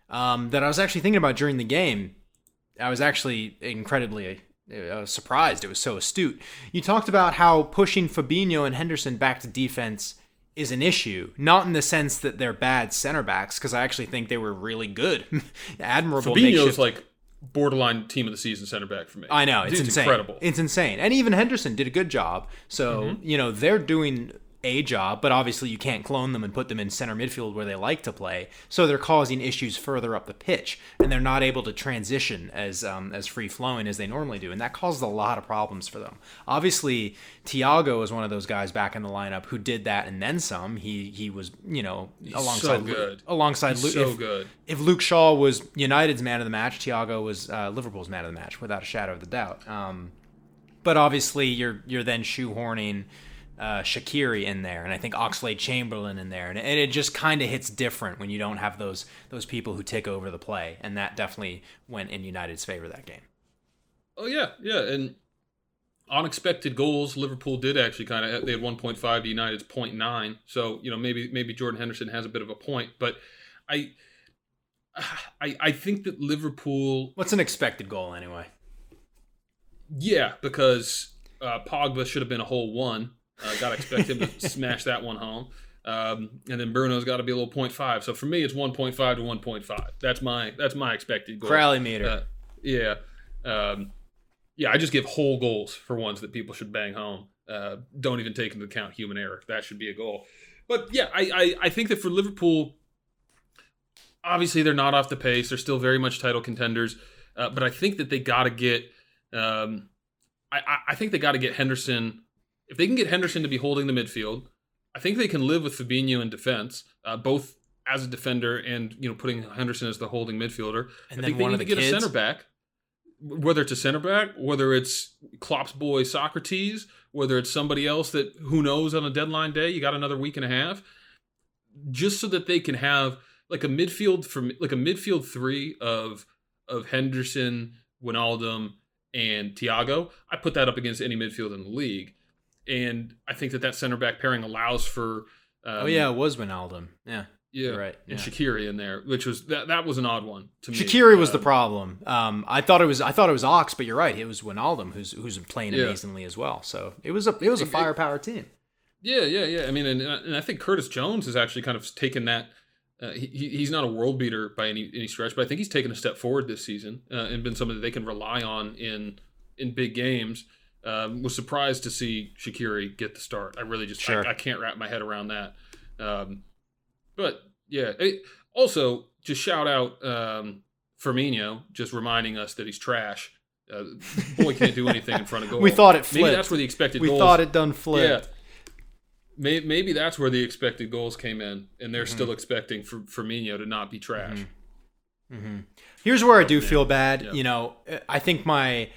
um, that I was actually thinking about during the game. I was actually incredibly uh, surprised. It was so astute. You talked about how pushing Fabinho and Henderson back to defense is an issue, not in the sense that they're bad center backs, because I actually think they were really good, admirable. Fabinho's makeshift- like borderline team of the season center back for me. I know it's Dude's insane. incredible. It's insane, and even Henderson did a good job. So Mm-hmm. you know they're doing a job, but obviously you can't clone them and put them in center midfield where they like to play. So they're causing issues further up the pitch, and they're not able to transition as um, as free flowing as they normally do, and that caused a lot of problems for them. Obviously, Thiago is one of those guys back in the lineup who did that and then some. He he was you know alongside Lu- good. alongside He's so if- good. if Luke Shaw was United's man of the match, Thiago was uh, Liverpool's man of the match, without a shadow of a doubt. Um, but obviously, you're you're then shoehorning uh, Shaqiri in there, and I think Oxlade Chamberlain in there, and, and it just kind of hits different when you don't have those those people who take over the play, and that definitely went in United's favor that game. Oh yeah, yeah, and unexpected goals. Liverpool did actually kind of they had 1.5 to United's 0.9. So you know maybe maybe Jordan Henderson has a bit of a point, but I I I think that Liverpool What's an expected goal anyway? yeah because uh, Pogba should have been a whole one. Uh, got to expect him to smash that one home. Um, and then Bruno's got to be a little 0.5. So for me, it's 1.5 to 1.5. That's my that's my expected goal. Crowley meter. Uh, yeah. Um, yeah, I just give whole goals for ones that people should bang home. Uh, don't even take into account human error. That should be a goal. But yeah, I, I, I think that for Liverpool, obviously they're not off the pace. They're still very much title contenders. Uh, but I think that they got to get, um, I, I, I think they got to get Henderson. If they can get Henderson to be holding the midfield, I think they can live with Fabinho in defense, uh, both as a defender and you know putting Henderson as the holding midfielder. And I then think they need of to the get a center back, whether it's a center back, whether it's Klopp's boy Sokratis, whether it's somebody else that who knows on a deadline day. You got another week and a half, just so that they can have like a midfield from like a midfield three of of Henderson, Wijnaldum, and Thiago. I put that up against any midfield in the league, and I think that that center back pairing allows for. Um, oh yeah, it was Wijnaldum. Yeah. yeah, you're right, and. Shaqiri in there, which was that that was an odd one to me. Shaqiri was the Um, problem. Um, I thought it was I thought it was Ox, but you're right. It was Wijnaldum who's who's playing Yeah. amazingly as well. So it was a it was a firepower team. Yeah, yeah, yeah. I mean, and, and I think Curtis Jones has actually kind of taken that. Uh, he, he- he's not a world beater by any any stretch, but I think he's taken a step forward this season uh, and been somebody that they can rely on in in big games. Um, was surprised to see Shaqiri get the start. I really just Sure. I, I can't wrap my head around that. Um, but yeah, it, also just shout out um, Firmino, just reminding us that he's trash. Uh, boy can't do anything in front of goal. We thought it Maybe that's where the expected goals. We goals. thought it done flipped. Yeah. Maybe, maybe that's where the expected goals came in, and Mm-hmm. they're still expecting for Firmino to not be trash. Here's where I do feel bad. You know, I think my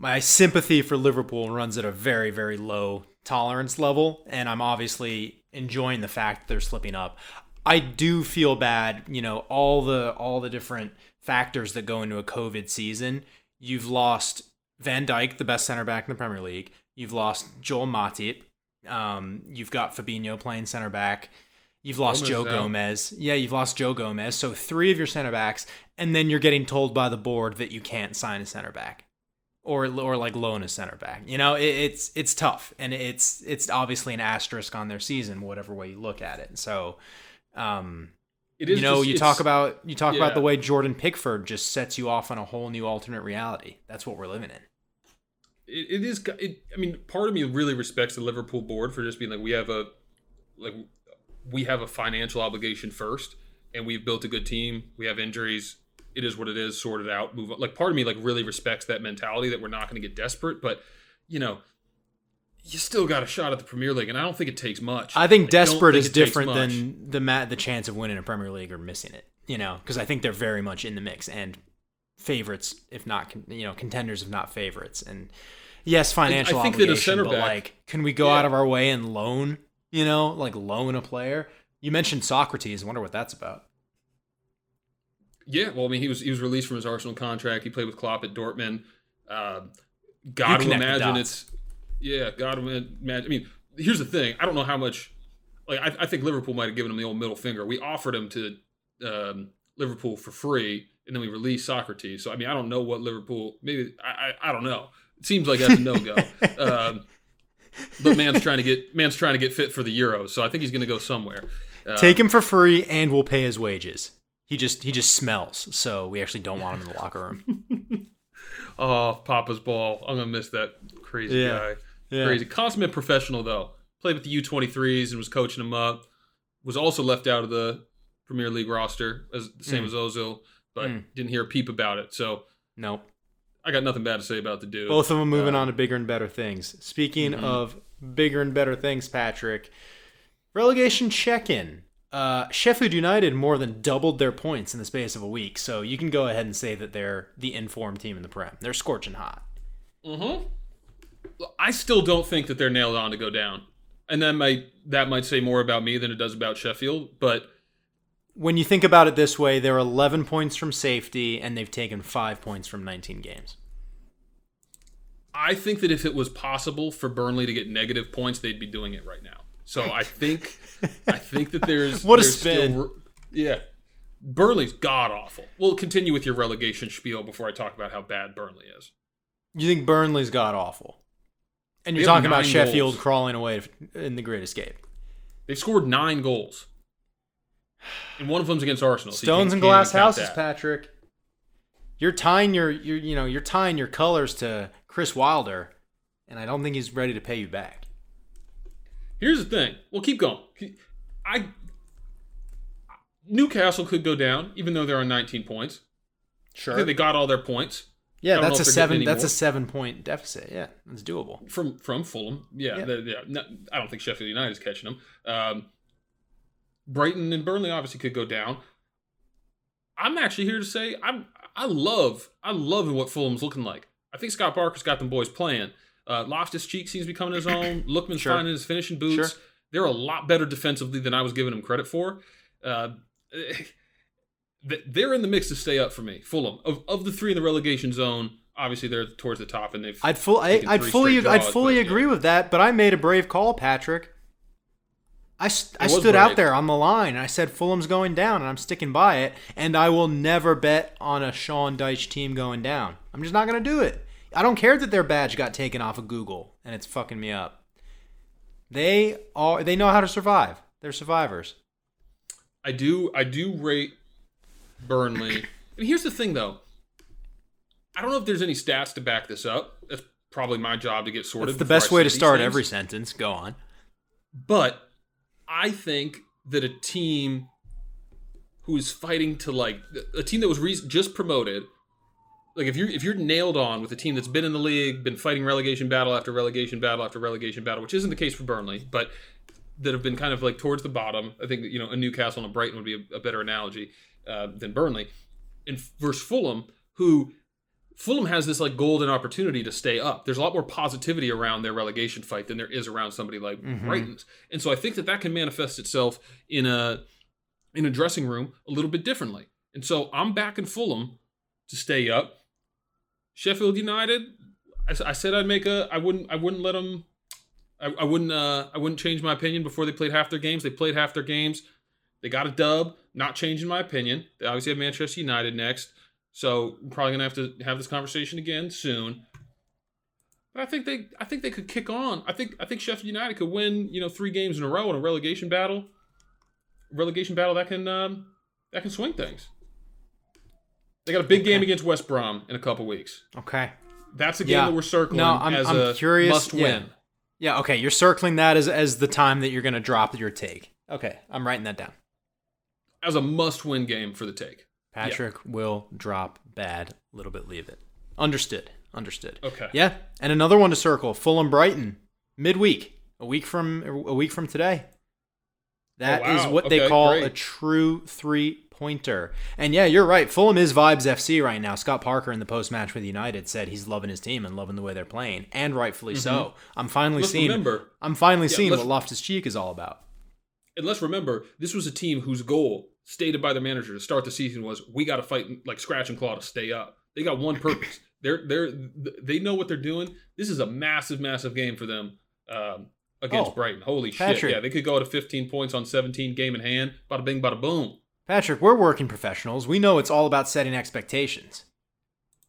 my sympathy for Liverpool runs at a very very low tolerance level, and I'm obviously enjoying the fact that they're slipping up. I do feel bad. You know, all the all the different factors that go into a COVID season. You've lost Van Dijk, the best center back in the Premier League. You've lost Joel Matip. Um, you've got Fabinho playing center back. You've lost Gomez Joe out. Gomez. Yeah, you've lost Joe Gomez. So three of your center backs, and then you're getting told by the board that you can't sign a center back, or or like loan a center back. You know, it, it's it's tough, and it's it's obviously an asterisk on their season, whatever way you look at it. So, um, It you know, just- you talk about you talk about the way Jordan Pickford just sets you off on a whole new alternate reality. That's what we're living in. it, it is it, i mean part of me really respects the liverpool board for just being like we have a like we have a financial obligation first and we've built a good team we have injuries it is what it is sort it out move on like part of me like really respects that mentality that we're not going to get desperate but you know you still got a shot at the premier league and i don't think it takes much I think don't desperate think is different than the ma- the chance of winning a Premier League or missing it. You know, because I think they're very much in the mix and favorites, if not you know contenders, if not favorites. And yes, financial I think that a center but back- like, can we go Yeah. out of our way and loan? You know, like loan a player. You mentioned Sokratis. I wonder what that's about. Yeah, well, I mean, he was he was released from his Arsenal contract. He played with Klopp at Dortmund. Um, to connect the imagine it's yeah. God to imagine. I mean, here's the thing. I don't know how much. Like, I, I think Liverpool might have given him the old middle finger. We offered him to um, Liverpool for free, and then we released Sokratis. So I mean, I don't know what Liverpool. Maybe I I, I don't know. It seems like that's a no go. um, but man's trying to get man's trying to get fit for the Euros, so I think he's going to go somewhere. Uh, Take him for free, and we'll pay his wages. He just he just smells, so we actually don't want him in the locker room. Oh, Papa's ball. I'm gonna miss that crazy Yeah. guy. Yeah. Crazy. Consummate professional though. Played with the U23s and was coaching them up. Was also left out of the Premier League roster as the same Mm. as Ozil, but Mm. didn't hear a peep about it. So Nope. I got nothing bad to say about the dude. Both of them moving Uh, on to bigger and better things. Speaking Mhm. of bigger and better things, Patrick, relegation check-in. Uh, Sheffield United more than doubled their points in the space of a week, so you can go ahead and say that they're the informed team in the Prem. They're scorching hot. Mm-hmm. I still don't think that they're nailed on to go down, and that might that might say more about me than it does about Sheffield. But When you think about it this way, they're 11 points from safety, and they've taken five points from 19 games. I think that if it was possible for Burnley to get negative points, they'd be doing it right now. So I think I think that there's What a there's still spin. r- yeah, Burnley's god awful. We'll continue with your relegation spiel before I talk about how bad Burnley is. You think Burnley's god awful, and you're talking about Sheffield goals. crawling away in the Great Escape. They've scored nine goals, and one of them's against Arsenal. so Stones and glass houses, that. Patrick. You're tying your, you're, you know, you're tying your colors to Chris Wilder, and I don't think he's ready to pay you back. Here's the thing. Well, keep going. I Newcastle could go down, even though they're on 19 points. Think they got all their points. Yeah, that's a seven. That's a seven point deficit. Yeah, that's doable. from from Fulham. Yeah, Yeah. the- yeah. No, I don't think Sheffield United is catching them. Um, Brighton and Burnley obviously could go down. I'm actually here to say I'm I love I love what Fulham's looking like. I think Scott Parker's got them boys playing. Uh, Loftus Cheek seems to be coming his own. Lookman's Sure. finding his finishing boots. Sure. They're a lot better defensively than I was giving them credit for. Uh, they're in the mix to stay up for me. Fulham of of the three in the relegation zone. Obviously, they're towards the top, and they've I'd full. I, I'd fully. straight I'd fully but, agree yeah. with that. But I made a brave call, Patrick. I, st- I stood out there on the line. and I said Fulham's going down, and I'm sticking by it. And I will never bet on a Sean Dyche team going down. I'm just not going to do it. I don't care that their badge got taken off of Google and it's fucking me up. They are. They know how to survive. They're survivors. I do I do rate Burnley. and here's the thing though. I don't know if there's any stats to back this up. That's probably my job to get sorted. It's the best way to start things. every sentence. Go on. But I think that a team who is fighting to like a team that was re- just promoted, like if you're if you're nailed on with a team that's been in the league, been fighting relegation battle after relegation battle after relegation battle, which isn't the case for Burnley, but that have been kind of like towards the bottom. I think you know a Newcastle and a Brighton would be a, a better analogy uh, than Burnley. and versus Fulham, who Fulham has this like golden opportunity to stay up. There's a lot more positivity around their relegation fight than there is around somebody like Brighton's, and so I think that that can manifest itself in a in a dressing room a little bit differently. And so I'm back in Fulham to stay up. Sheffield United, I said I'd make a. I wouldn't. I wouldn't let them. I, I wouldn't. Uh, I wouldn't change my opinion before they played half their games. They played half their games. They got a dub. Not changing my opinion. They obviously have Manchester United next, so I'm probably gonna have to have this conversation again soon. But I think they. I think they could kick on. I think. I think Sheffield United could win. You know, three games in a row in a relegation battle. Relegation battle that can um, that can swing things. They got a big game against West Brom in a couple weeks. Okay. That's a game Yeah. that we're circling No, I'm- as I'm a curious- must yeah. win. Yeah, okay. You're circling that as as the time that you're gonna drop your take. Okay, I'm writing that down. As a must win game for the take. Patrick will drop bad, a little bit leave it. Understood. Understood. Okay. Yeah, and another one to circle: Fulham Brighton midweek, a week from a week from today. That oh, is Oh, wow. what they call great. a true three pointer. And yeah, you're right. Fulham is vibes FC right now. Scott Parker in the post match with United said he's loving his team and loving the way they're playing, and rightfully so. I'm finally Mm-hmm. Let's seeing. remember- I'm finally Yeah, seeing what Loftus Cheek is all about. And let's remember, this was a team whose goal, stated by the manager to start the season, was we got to fight like scratch and claw to stay up. They got one purpose. they're they're they know what they're doing. This is a massive, massive game for them um, against Oh, Brighton. Holy shit! Yeah, they could go to 15 points on 17 game in hand. Bada bing, bada boom. Patrick, we're working professionals. We know it's all about setting expectations.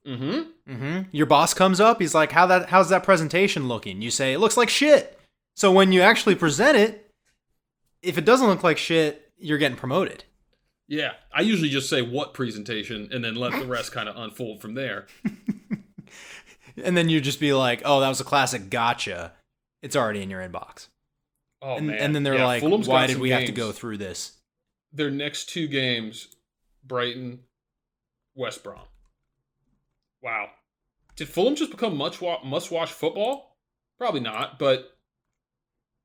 Mm-hmm. hmm Your boss comes up. He's like, "How that? How's that presentation looking?" You say, "It looks like shit." So when you actually present it, if it doesn't look like shit, you're getting promoted. Yeah, I usually just say what presentation and then let the rest kind of unfold from there. And then you just be like, "Oh, that was a classic gotcha." It's already in your inbox. Oh and, man! and then they're Yeah, like, Fulham's "Why did we have to go through this?" Their next two games, Brighton, West Brom. Wow. Did Fulham just become much wa- must watch football? Probably not, but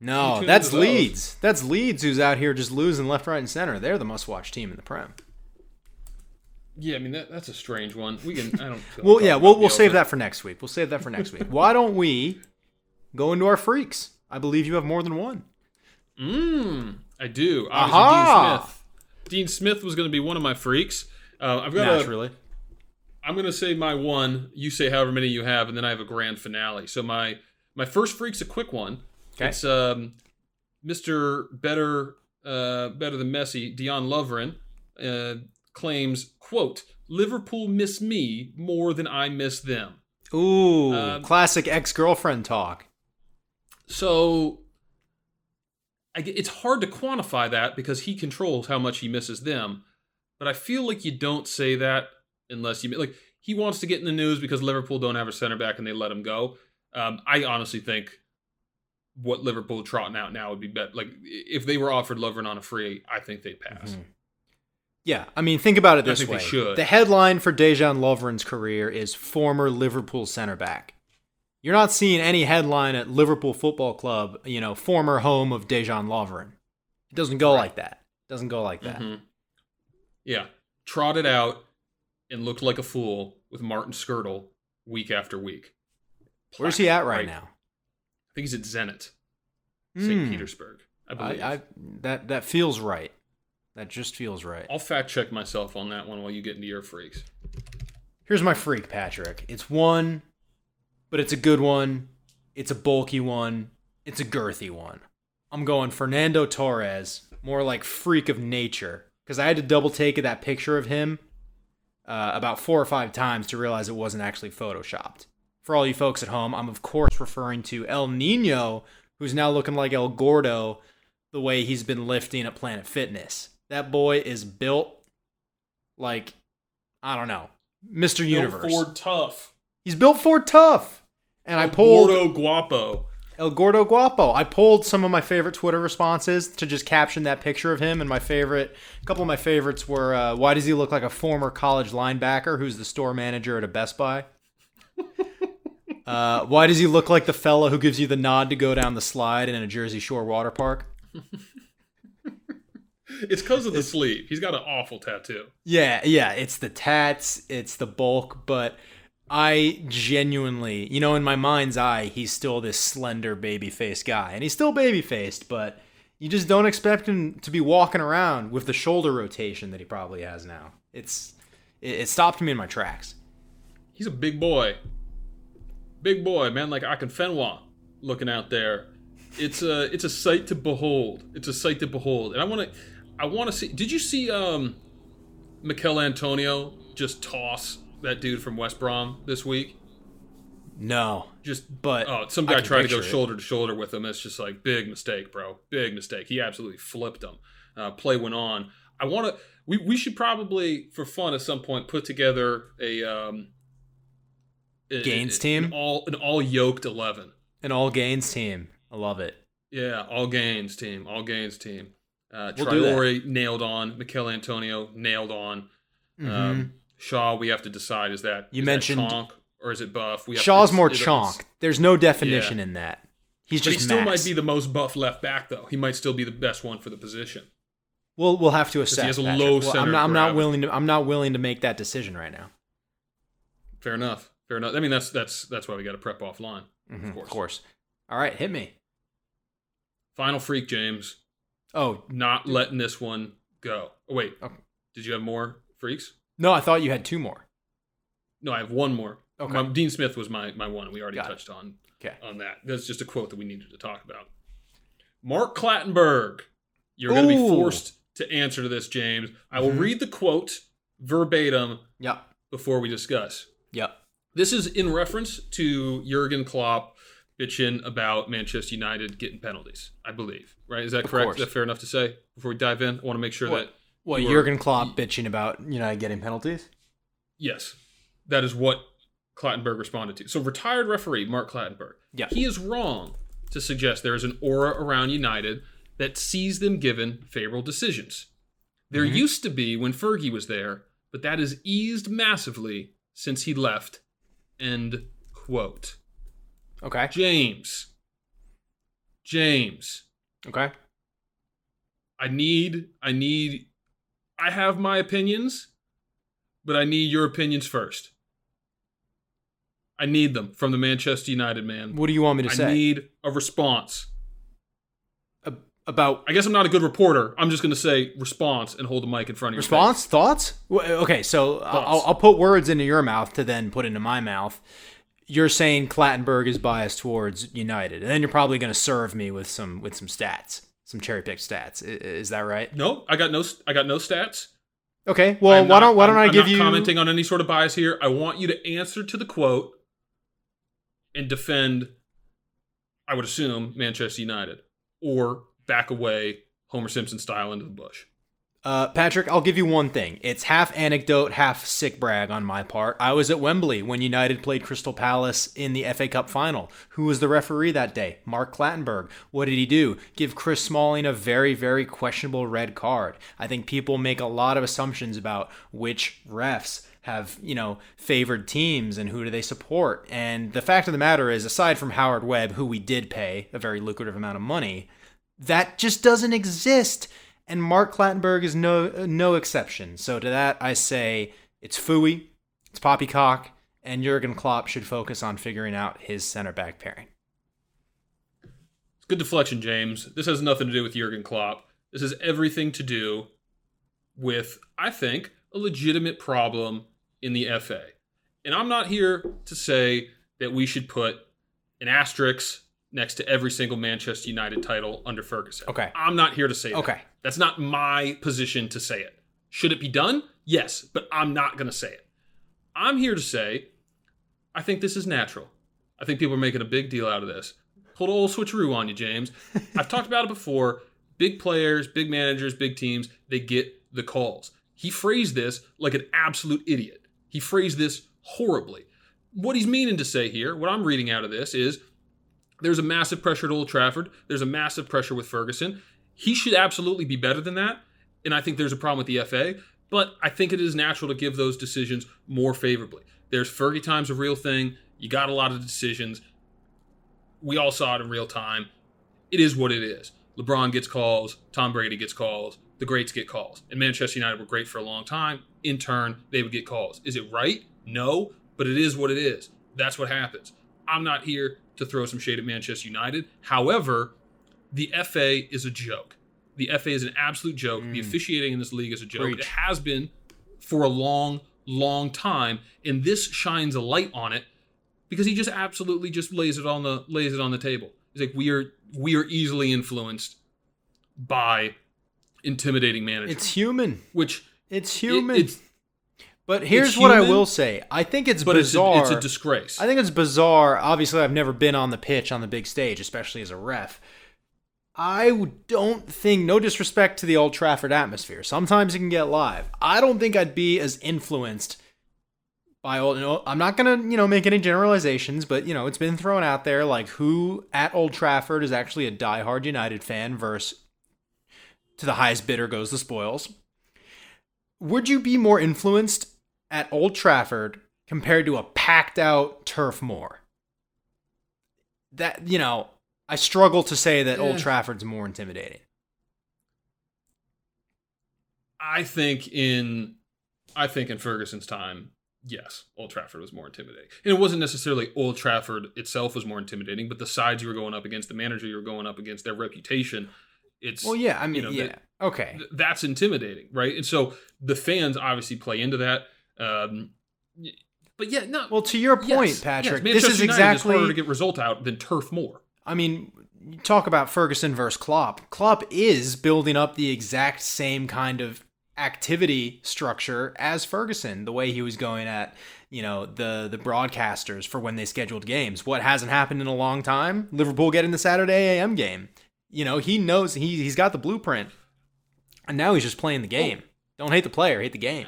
No, that's. Leeds. That's Leeds who's out here just losing left, right, and center. They're the must-watch team in the Prem. yeah, I mean that, that's a strange one. We can I don't. Well, yeah, we'll we'll save that for next week. We'll save that for next week. Why don't we go into our freaks? I believe you have more than one. Mm, I do. Aha! Dean Smith. Was going to be one of my freaks. Uh, I've got a, Naturally. I'm gonna say my one. You say however many you have, and then I have a grand finale. So my my first freak's a quick one. Okay. It's um, Mr. Better uh, Better Than Messi, Dejan Lovren, uh, claims quote Liverpool miss me more than I miss them. Ooh, Um, classic ex-girlfriend talk. So it's hard to quantify that because he controls how much he misses them. But I feel like you don't say that unless you like he wants to get in the news because Liverpool don't have a center back and they let him go. Um, I honestly think what Liverpool trotting out now would be better. Like if they were offered Lovren on a free, I think they'd pass. Mhm. Yeah, I mean, think about it I this way. should. The headline for Dejan Lovren's career is former Liverpool center back. You're not seeing any headline at Liverpool Football Club, you know, former home of Dejan Lovren. It doesn't go like that. It doesn't go like that. Mhm. Yeah, trotted out and looked like a fool with Martin Skrtel week after week. Where's he at right, Right. now? I think he's at Zenit, St. Hmm. Petersburg. I believe. I, I that that feels right. That just feels right. I'll fact check myself on that one while you get into your freaks. Here's my freak, Patrick. It's one, but it's a good one. It's a bulky one. It's a girthy one. I'm going Fernando Torres, more like freak of nature, because I had to double take that picture of him uh, about four or five times to realize it wasn't actually photoshopped. For all you folks at home, I'm of course referring to El Nino, who's now looking like El Gordo the way he's been lifting at Planet Fitness. That boy is built like, I don't know, Mr. Universe. Ford tough. He's built for tough. And I pulled Gordo Guapo. El Gordo Guapo. I pulled some of my favorite Twitter responses to just caption that picture of him. And my favorite, a couple of my favorites were, uh, why does he look like a former college linebacker who's the store manager at a Best Buy? uh, why does he look like the fella who gives you the nod to go down the slide in a Jersey Shore water park? It's because of the sleeve. He's got an awful tattoo. Yeah, yeah, it's the tats, it's the bulk, but I genuinely, you know, in my mind's eye, he's still this slender baby faced guy. And he's still baby faced, but you just don't expect him to be walking around with the shoulder rotation that he probably has now. It's it, it stopped me in my tracks. He's a big boy. Big boy, man, like Akinfenwa looking out there. It's a it's a sight to behold. It's a sight to behold. And I want to I want to see Did you see um Michail Antonio just toss that dude from West Brom this week? No. Just But oh, some guy tried to go it. shoulder to shoulder with him. It's just like big mistake, bro. Big mistake. He absolutely flipped him. Uh, play went on. I want to. We we should probably for fun at some point put together a um a- team? an all an all yoked eleven. An all gains team. I love it. Yeah, all gains team, all gains team. Uh, We'll. Traore nailed on. Michail Antonio nailed on. Um, Shaw, we have to decide is that Mm-hmm. You is that mentioned- chonk or is it buff? We have Shaw's to, more chonk. There's no definition Yeah. in that. He's But he still max. might be the most buff left back, though. He might still be the best one for the position. We'll we'll have to assess. he has a Patrick. low Well, center I'm not, I'm not willing to. I'm not willing to make that decision right now. Fair enough. Fair enough. I mean, that's that's that's why we got to prep offline. Mhm, Of course. Of course. All right, hit me. Final freak, James. Oh Not letting this one go. Oh, wait. Okay. Did you have more freaks? No, I thought you had two more. No, I have one more. Okay. My- Dean Smith was my my one. We already Got it. touched on Okay. on that. That's just a quote that we needed to talk about. Mark Clattenburg. You're going to be forced to answer to this, James. I will Mhm. read the quote verbatim Yep. before we discuss. Yep. This is in reference to Jurgen Klopp bitching about Manchester United getting penalties, I believe. Right? Is that Of correct? course. Is that fair enough to say? Before we dive in, I want to make sure What? that What were- Jurgen Klopp bitching about? You know, getting penalties. yes, that is what Clattenburg responded to. So retired referee Mark Clattenburg. Yeah. He is wrong to suggest there is an aura around United that sees them given favorable decisions. There Mm-hmm. used to be when Fergie was there, but that has eased massively since he left. End quote. Okay. James. James. Okay. I need I need I have my opinions, but I need your opinions first. I need them from the Manchester United man. What do you want me to I say I need a response. Ab- about I guess I'm not a good reporter. I'm just going to say response and hold the mic in front of you. response? face. Thoughts? Okay, so I'll, I'll put words into your mouth to then put into my mouth. You're saying Clattenburg is biased towards United, and then you're probably going to serve me with some with some stats, some cherry picked stats. Is that right? No, I got no I got no stats. Okay. Well, I'm why not- don't why don't I'm- I I'm give not you commenting on any sort of bias here. I want you to answer to the quote and defend. I would assume Manchester United or back away Homer Simpson style into the bush. Uh, Patrick, I'll give you one thing. It's half anecdote, half sick brag on my part. I was at Wembley when United played Crystal Palace in the FA Cup final. Who was the referee that day? Mark Clattenburg. What did he do? Give Chris Smalling a very, very questionable red card. I think people make a lot of assumptions about which refs have, you know, favored teams and who do they support. And the fact of the matter is, aside from Howard Webb, who we did pay a very lucrative amount of money, that just doesn't exist. And Mark Clattenburg is no no exception. So to that, I say it's fooey, it's poppycock, and Jurgen Klopp should focus on figuring out his center back pairing. It's good deflection, James. This has nothing to do with Jurgen Klopp. This has everything to do with, I think, a legitimate problem in the FA. And I'm not here to say that we should put an asterisk next to every single Manchester United title under Ferguson. Okay. I'm not here to say that. Okay. That's not my position to say it. Should it be done? Yes, but I'm not going to say it. I'm here to say I think this is natural. I think people are making a big deal out of this. Pulled a old switcheroo on you, James. I've talked about it before. Big players, big managers, big teams, they get the calls. He phrased this like an absolute idiot. He phrased this horribly. What he's meaning to say here, what I'm reading out of this is there's a massive pressure at Old Trafford. There's a massive pressure with Ferguson. He should absolutely be better than that. And I think there's a problem with the FA, but I think it is natural to give those decisions more favorably. There's Fergie time's a real thing. You got a lot of decisions. We all saw it in real time. It is what it is. LeBron gets calls, Tom Brady gets calls, the greats get calls. And Manchester United were great for a long time. In turn, they would get calls. Is it right? No, but it is what it is. That's what happens. I'm not here to throw some shade at Manchester United. However, the FA is a joke. The FA is an absolute joke. The mm. officiating in this league is a joke. Preach. It has been for a long, long time, and this shines a light on it because he just absolutely just lays it on the lays it on the table. He's like, we are we are easily influenced by intimidating managers, It's human. which It's it- human. it's but here's what I will say. I think it's but it's a, bizarre. it's a disgrace. I think it's bizarre. Obviously, I've never been on the pitch on the big stage, especially as a ref. I don't think, no disrespect to the Old Trafford atmosphere. Sometimes it can get live. I don't think I'd be as influenced by old. You know, I'm not gonna, you know, make any generalizations, but you know, it's been thrown out there like who at Old Trafford is actually a diehard United fan versus to the highest bidder goes the spoils. Would you be more influenced at Old Trafford compared to a packed out turf moor? That you know, I struggle to say that Old Eh. Trafford's more intimidating. I think in I think in Ferguson's time, yes, Old Trafford was more intimidating. And it wasn't necessarily Old Trafford itself was more intimidating, but the sides you were going up against, the manager you were going up against, their reputation, it's Well, yeah, I mean, you know, yeah, that- okay. th- that's intimidating, right? And so the fans obviously play into that. Um, but yeah, no. Well, to your point, yes, Patrick, yes, this is United exactly. harder to get result out than Turf Moor. I mean, you talk about Ferguson versus Klopp. Klopp is building up the exact same kind of activity structure as Ferguson, the way he was going at, you know, the the broadcasters for when they scheduled games. What hasn't happened in a long time? Liverpool getting the Saturday AM game. You know, he knows he he's got the blueprint. And now he's just playing the game. Oh. Don't hate the player, hate the game.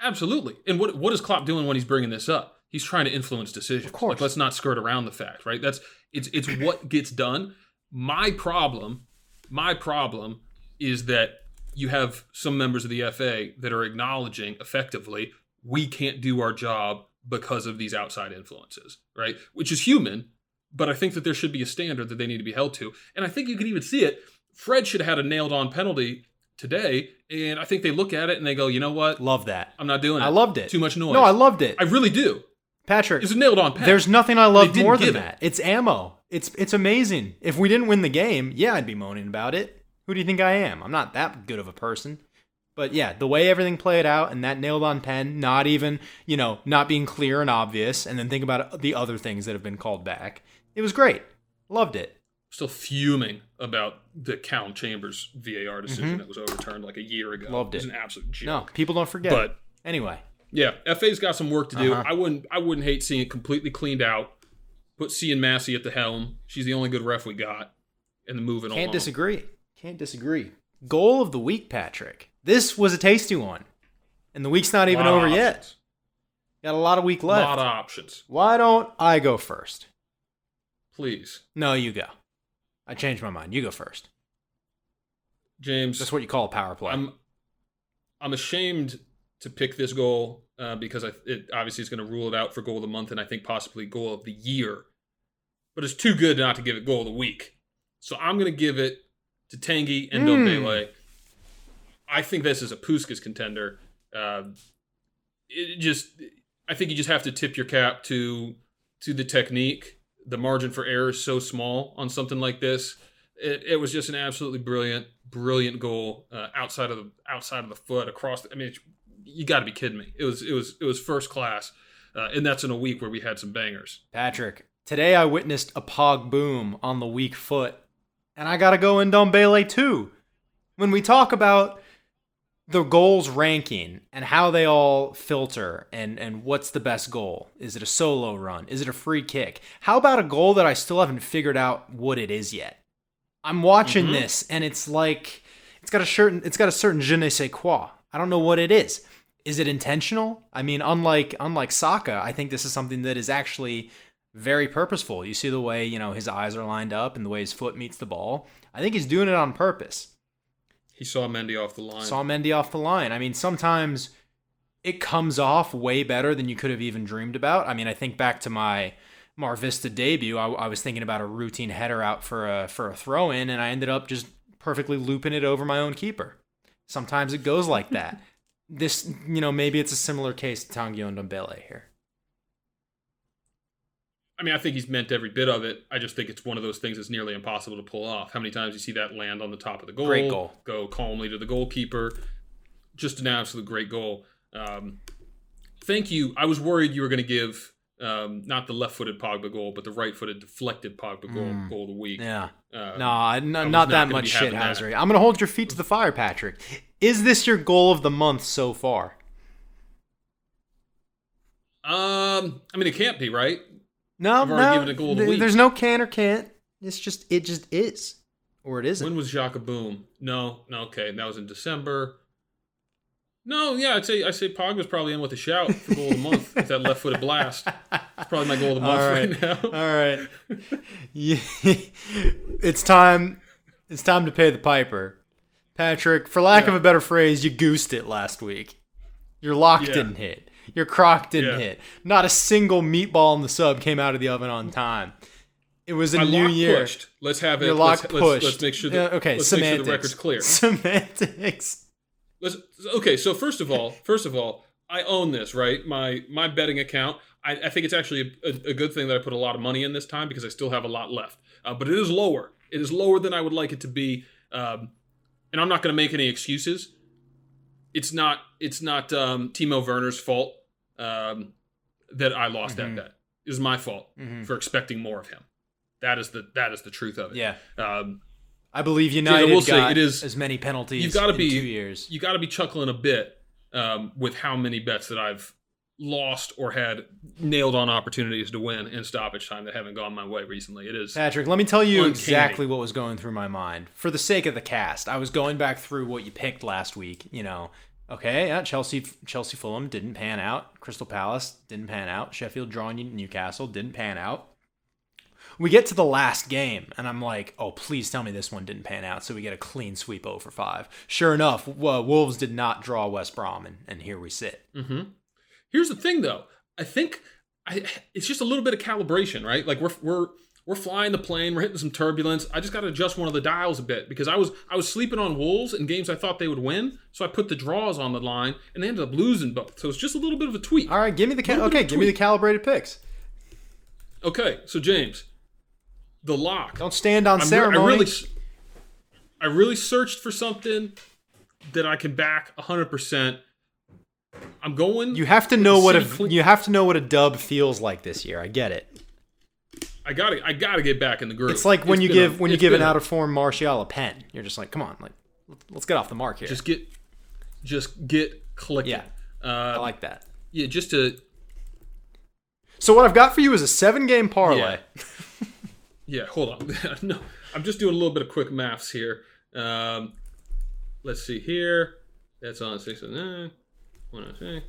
Absolutely. And what what is Klopp doing when he's bringing this up? He's trying to influence decisions. Of course. Like, let's not skirt around the fact, right? That's it's it's what gets done. My problem, my problem is that you have some members of the FA that are acknowledging effectively we can't do our job because of these outside influences, right? Which is human, but I think that there should be a standard that they need to be held to. And I think you can even see it. Fred should have had a nailed on penalty today, and I think they look at it and they go, you know what? Love that. I'm not doing it. I loved it. Too much noise. No, I loved it. I really do. Patrick, It's a nailed on pen. There's nothing I love more than it. that. It's ammo. It's it's amazing. If we didn't win the game, yeah, I'd be moaning about it. Who do you think I am? I'm not that good of a person. But yeah, the way everything played out and that nailed on pen, not even, you know, not being clear and obvious, and then think about the other things that have been called back. It was great. Loved it. Still fuming about the Cal Chambers VAR decision Mhm. that was overturned like a year ago. Loved It was an absolute joke. No, people don't forget. But anyway, yeah, FA's got some work to do. Uh-huh. I wouldn't I wouldn't hate seeing it completely cleaned out. Put Sian Massey at the helm. She's the only good ref we got. And then moving can't on. disagree. Can't disagree. Goal of the week, Patrick. This was a tasty one. And the week's not even over yet. Got a lot of week A left. lot of options. Why don't I go first? Please. No, you go. I changed my mind. You go first. James. That's what you call a power play. I'm I'm ashamed to pick this goal uh, because I, it obviously is going to rule it out for goal of the month and I think possibly goal of the year. But it's too good not to give it goal of the week. So I'm going to give it to Tanguy and Hmm. Dombele. I think this is a Puskas contender. Uh, it just, I think you just have to tip your cap to to the technique. The margin for error is so small on something like this. It, it was just an absolutely brilliant, brilliant goal uh, outside of the outside of the foot across. The, I mean, it's, you got to be kidding me. It was it was it was first class, uh, and that's in a week where we had some bangers. Patrick, today I witnessed a pog boom on the weak foot, and I got to go in Dombele too. When we talk about the goals ranking and how they all filter and and what's the best goal? Is it a solo run? Is it a free kick? How about a goal that I still haven't figured out what it is yet? I'm watching Mhm. this and it's like it's got a certain it's got a certain je ne sais quoi. I don't know what it is. Is it intentional? I mean, unlike unlike Saka, I think this is something that is actually very purposeful. You see the way, you know, his eyes are lined up and the way his foot meets the ball. I think he's doing it on purpose. He saw Mendy off the line. Saw Mendy off the line. I mean, sometimes it comes off way better than you could have even dreamed about. I mean, I think back to my Mar Vista debut. I, I was thinking about a routine header out for a for a throw in, and I ended up just perfectly looping it over my own keeper. Sometimes it goes like that. this, you know, maybe it's a similar case to Tanguy Ndombele here. I mean, I think he's meant every bit of it. I just think it's one of those things that's nearly impossible to pull off. How many times you see that land on the top of the goal? Great goal. Go calmly to the goalkeeper. Just an absolute great goal. Um, thank you. I was worried you were going to give um, not the left-footed Pogba goal, but the right-footed deflected Pogba goal, Mm. goal of the week. Yeah. Uh, No, not that much shit that. I'm going to hold your feet to the fire, Patrick. Is this your goal of the month so far? Um, I mean, it can't be right. No, no. given a goal of the th- week. There's no can or can't. It's just it just is, or it isn't. When was Jacques Boom? No, no, okay, that was in December. No, yeah, I'd say I say Pogba's probably in with a shout for goal of the month with that left-footed blast. It's probably my goal of the month right now. All right. Yeah. it's time. It's time to pay the piper, Patrick. For lack of a better phrase, you goosed it last week. Your lock Yeah. didn't hit. Your crock didn't Yeah. hit. Not a single meatball in the sub came out of the oven on time. It was a My new year. pushed. Let's have it. Your lock let's, pushed. Let's, let's make sure that Yeah, okay, let's semantics. make sure the record's clear. Semantics. Let's okay. So first of all, first of all, I own this, right? My my betting account. I, I think it's actually a, a, a good thing that I put a lot of money in this time because I still have a lot left. Uh, but it is lower. It is lower than I would like it to be. Um, and I'm not going to make any excuses. It's not. It's not um, Timo Werner's fault um, that I lost Mhm. that bet. It was my fault Mhm. for expecting more of him. That is the that is the truth of it. Yeah. Um, I believe United will say got it is- as many penalties you've gotta in be- two years. you got to be chuckling a bit um, with how many bets that I've lost or had nailed on opportunities to win in stoppage time that haven't gone my way recently. It is Patrick, let me tell you Uncanny. exactly what was going through my mind. For the sake of the cast, I was going back through what you picked last week. You know, okay, yeah, Chelsea, Chelsea, Fulham didn't pan out. Crystal Palace didn't pan out. Sheffield drawing Newcastle didn't pan out. We get to the last game, and I'm like, oh, please tell me this one didn't pan out, so we get a clean sweep over five. Sure enough, uh, Wolves did not draw West Brom, and, and here we sit. hmm Here's the thing, though. I think I, it's just a little bit of calibration, right? Like we're we're we're flying the plane, we're hitting some turbulence. I just got to adjust one of the dials a bit because I was I was sleeping on Wolves in games I thought they would win, so I put the draws on the line, and they ended up losing both. So it's just a little bit of a tweak. All right, give me the ca- okay, give me the calibrated picks. Okay, so James, the lock. Don't stand on I'm ceremony. I really, I really searched for something that I can back 100%. I'm going. You have to know what a Cle- you have to know what a dub feels like this year. I get it. I gotta, I gotta get back in the groove. It's like when you been a- give when you give an out of form Martial a pen. You're just like, come on, like let's get off the mark here. Just get, just get clicking. Yeah. Uh, I like that. yeah, just to, So what I've got for you is a seven game parlay. yeah. Yeah, hold on. no, I'm just doing a little bit of quick maths here. Um, let's see here. That's on six and nine. One six.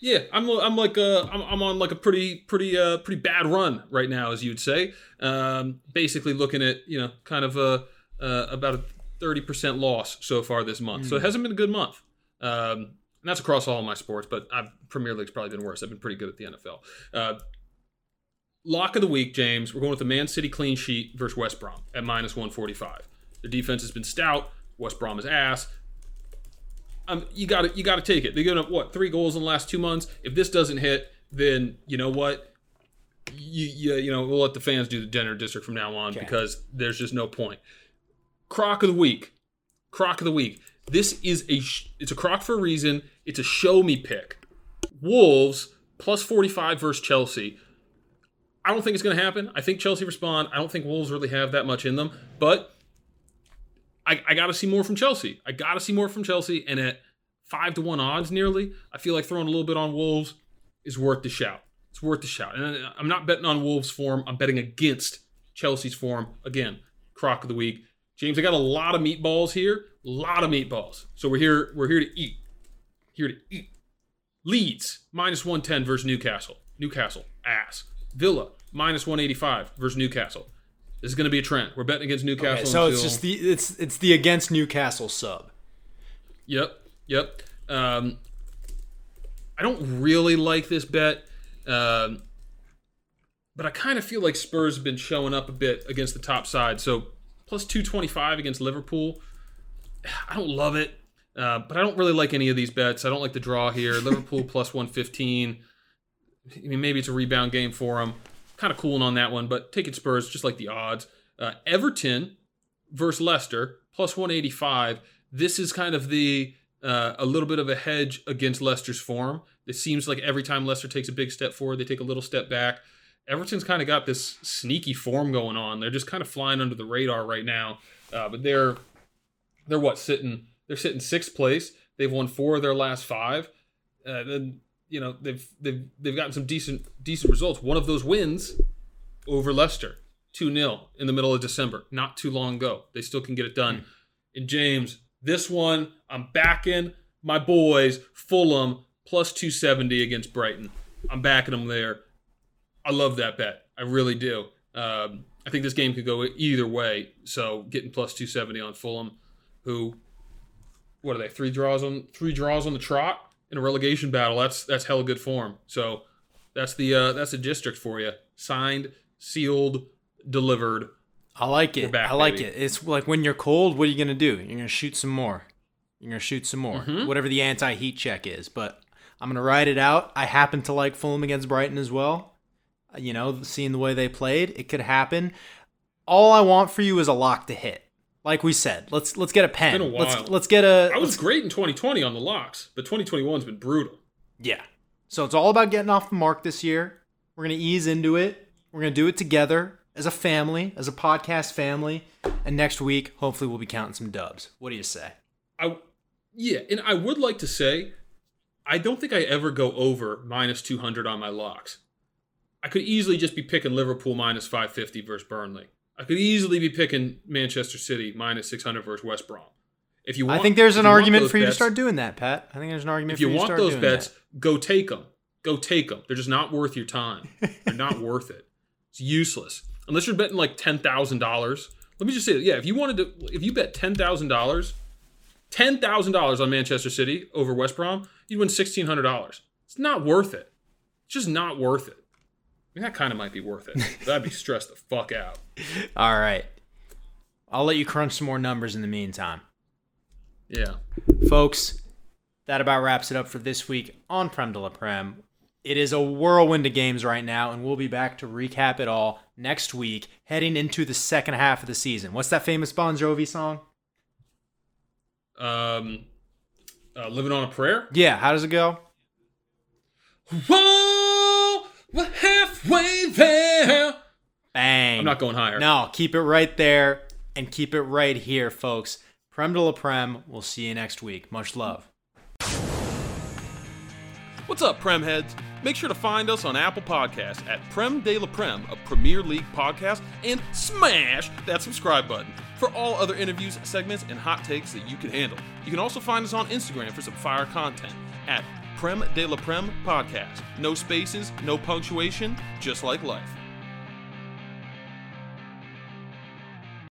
Yeah, I'm I'm like uh I'm, I'm on like a pretty pretty uh pretty bad run right now, as you'd say. Um, basically looking at you know kind of a uh, about a thirty percent loss so far this month. So it hasn't been a good month. Um, and that's across all of my sports, but I've, Premier League's probably been worse. I've been pretty good at the NFL. Uh, lock of the week, James. We're going with the Man City clean sheet versus West Brom at minus one forty five. The defense has been stout. West Brom is ass um, you got to you got to take it. They're gonna what three goals in the last two months. If this doesn't hit, then you know what, you you, you know we'll let the fans do the dinner district from now on Okay. because there's just no point. Croc of the week, croc of the week. This is a sh- it's a croc for a reason. It's a show me pick. Wolves plus forty five versus Chelsea. I don't think it's going to happen. I think Chelsea respond. I don't think Wolves really have that much in them, but I, I got to see more from Chelsea. I got to see more from Chelsea, and at five to one odds, nearly, I feel like throwing a little bit on Wolves is worth the shout. It's worth the shout, and I'm not betting on Wolves' form. I'm betting against Chelsea's form. Again, crock of the week, James. I got a lot of meatballs here. A lot of meatballs. So we're here. We're here to eat. Here to eat. Leeds minus 110 versus Newcastle. Newcastle ass. Villa minus 185 versus Newcastle. This is going to be a trend. We're betting against Newcastle. Okay, so it's just the it's it's the against Newcastle sub. Yep, yep. Um, I don't really like this bet, um, but I kind of feel like Spurs have been showing up a bit against the top side. So plus 225 against Liverpool. I don't love it, uh, but I don't really like any of these bets. I don't like the draw here. Liverpool plus 115. I mean, maybe it's a rebound game for them. Kind of cooling on that one, but taking Spurs just like the odds. Uh, Everton versus Leicester plus 185. This is kind of the uh, a little bit of a hedge against Leicester's form. It seems like every time Leicester takes a big step forward, they take a little step back. Everton's kind of got this sneaky form going on. They're just kind of flying under the radar right now. Uh, but they're they're what sitting they're sitting sixth place. They've won four of their last five. Uh, then you know they've they've they've gotten some decent decent results. One of those wins over Leicester, two 0 in the middle of December, not too long ago. They still can get it done. And James, this one I'm backing my boys Fulham plus 270 against Brighton. I'm backing them there. I love that bet. I really do. Um, I think this game could go either way. So getting plus 270 on Fulham, who what are they? Three draws on three draws on the trot in a relegation battle. That's that's hella good form. So that's the uh, that's the district for you. Signed, sealed, delivered. I like it. back, I like baby. it. It's like when you're cold, what are you gonna do? You're gonna shoot some more. You're gonna shoot some more. Mm-hmm. Whatever the anti-heat check is. But I'm gonna ride it out. I happen to like Fulham against Brighton as well. You know, seeing the way they played, it could happen. All I want for you is a lock to hit. Like we said, let's let's get a pen. been a Let's while. let's get a I was great in 2020 on the locks, but 2021's been brutal. Yeah. So it's all about getting off the mark this year. We're going to ease into it. We're going to do it together as a family, as a podcast family. And next week, hopefully, we'll be counting some dubs. What do you say? I yeah, and I would like to say I don't think I ever go over minus 200 on my locks. I could easily just be picking Liverpool minus 550 versus Burnley. I could easily be picking Manchester City minus 600 versus West Brom. If you want, I think there's an argument for you to start doing that, Pat. I think there's an argument If for you you to want start those doing bets, that. go take them. Go take them. They're just not worth your time. They're not worth it. It's useless unless you're betting like ten thousand dollars. Let me just say, yeah, if you wanted to, if you bet ten thousand dollars, ten thousand dollars on Manchester City over West Brom, you'd win sixteen hundred dollars. It's not worth it. It's just not worth it. I mean, that kind of might be worth it. I'd be stressed the fuck out. All right. I'll let you crunch some more numbers in the meantime. Yeah. Folks, that about wraps it up for this week on Prem de la Prem. It is a whirlwind of games right now, and we'll be back to recap it all next week, heading into the second half of the season. What's that famous Bon Jovi song? Um, uh, living on a prayer. Yeah, how does it go? Whoa, we're halfway there. Bang. I'm not going higher. No, keep it right there and keep it right here, folks. Prem de la Prem. We'll see you next week. Much love. What's up, Prem heads? Make sure to find us on Apple Podcasts at Prem de la Prem, a Premier League podcast, and smash that subscribe button for all other interviews, segments, and hot takes that you can handle. You can also find us on Instagram for some fire content at Prem de la Prem Podcast. No spaces, no punctuation, just like life.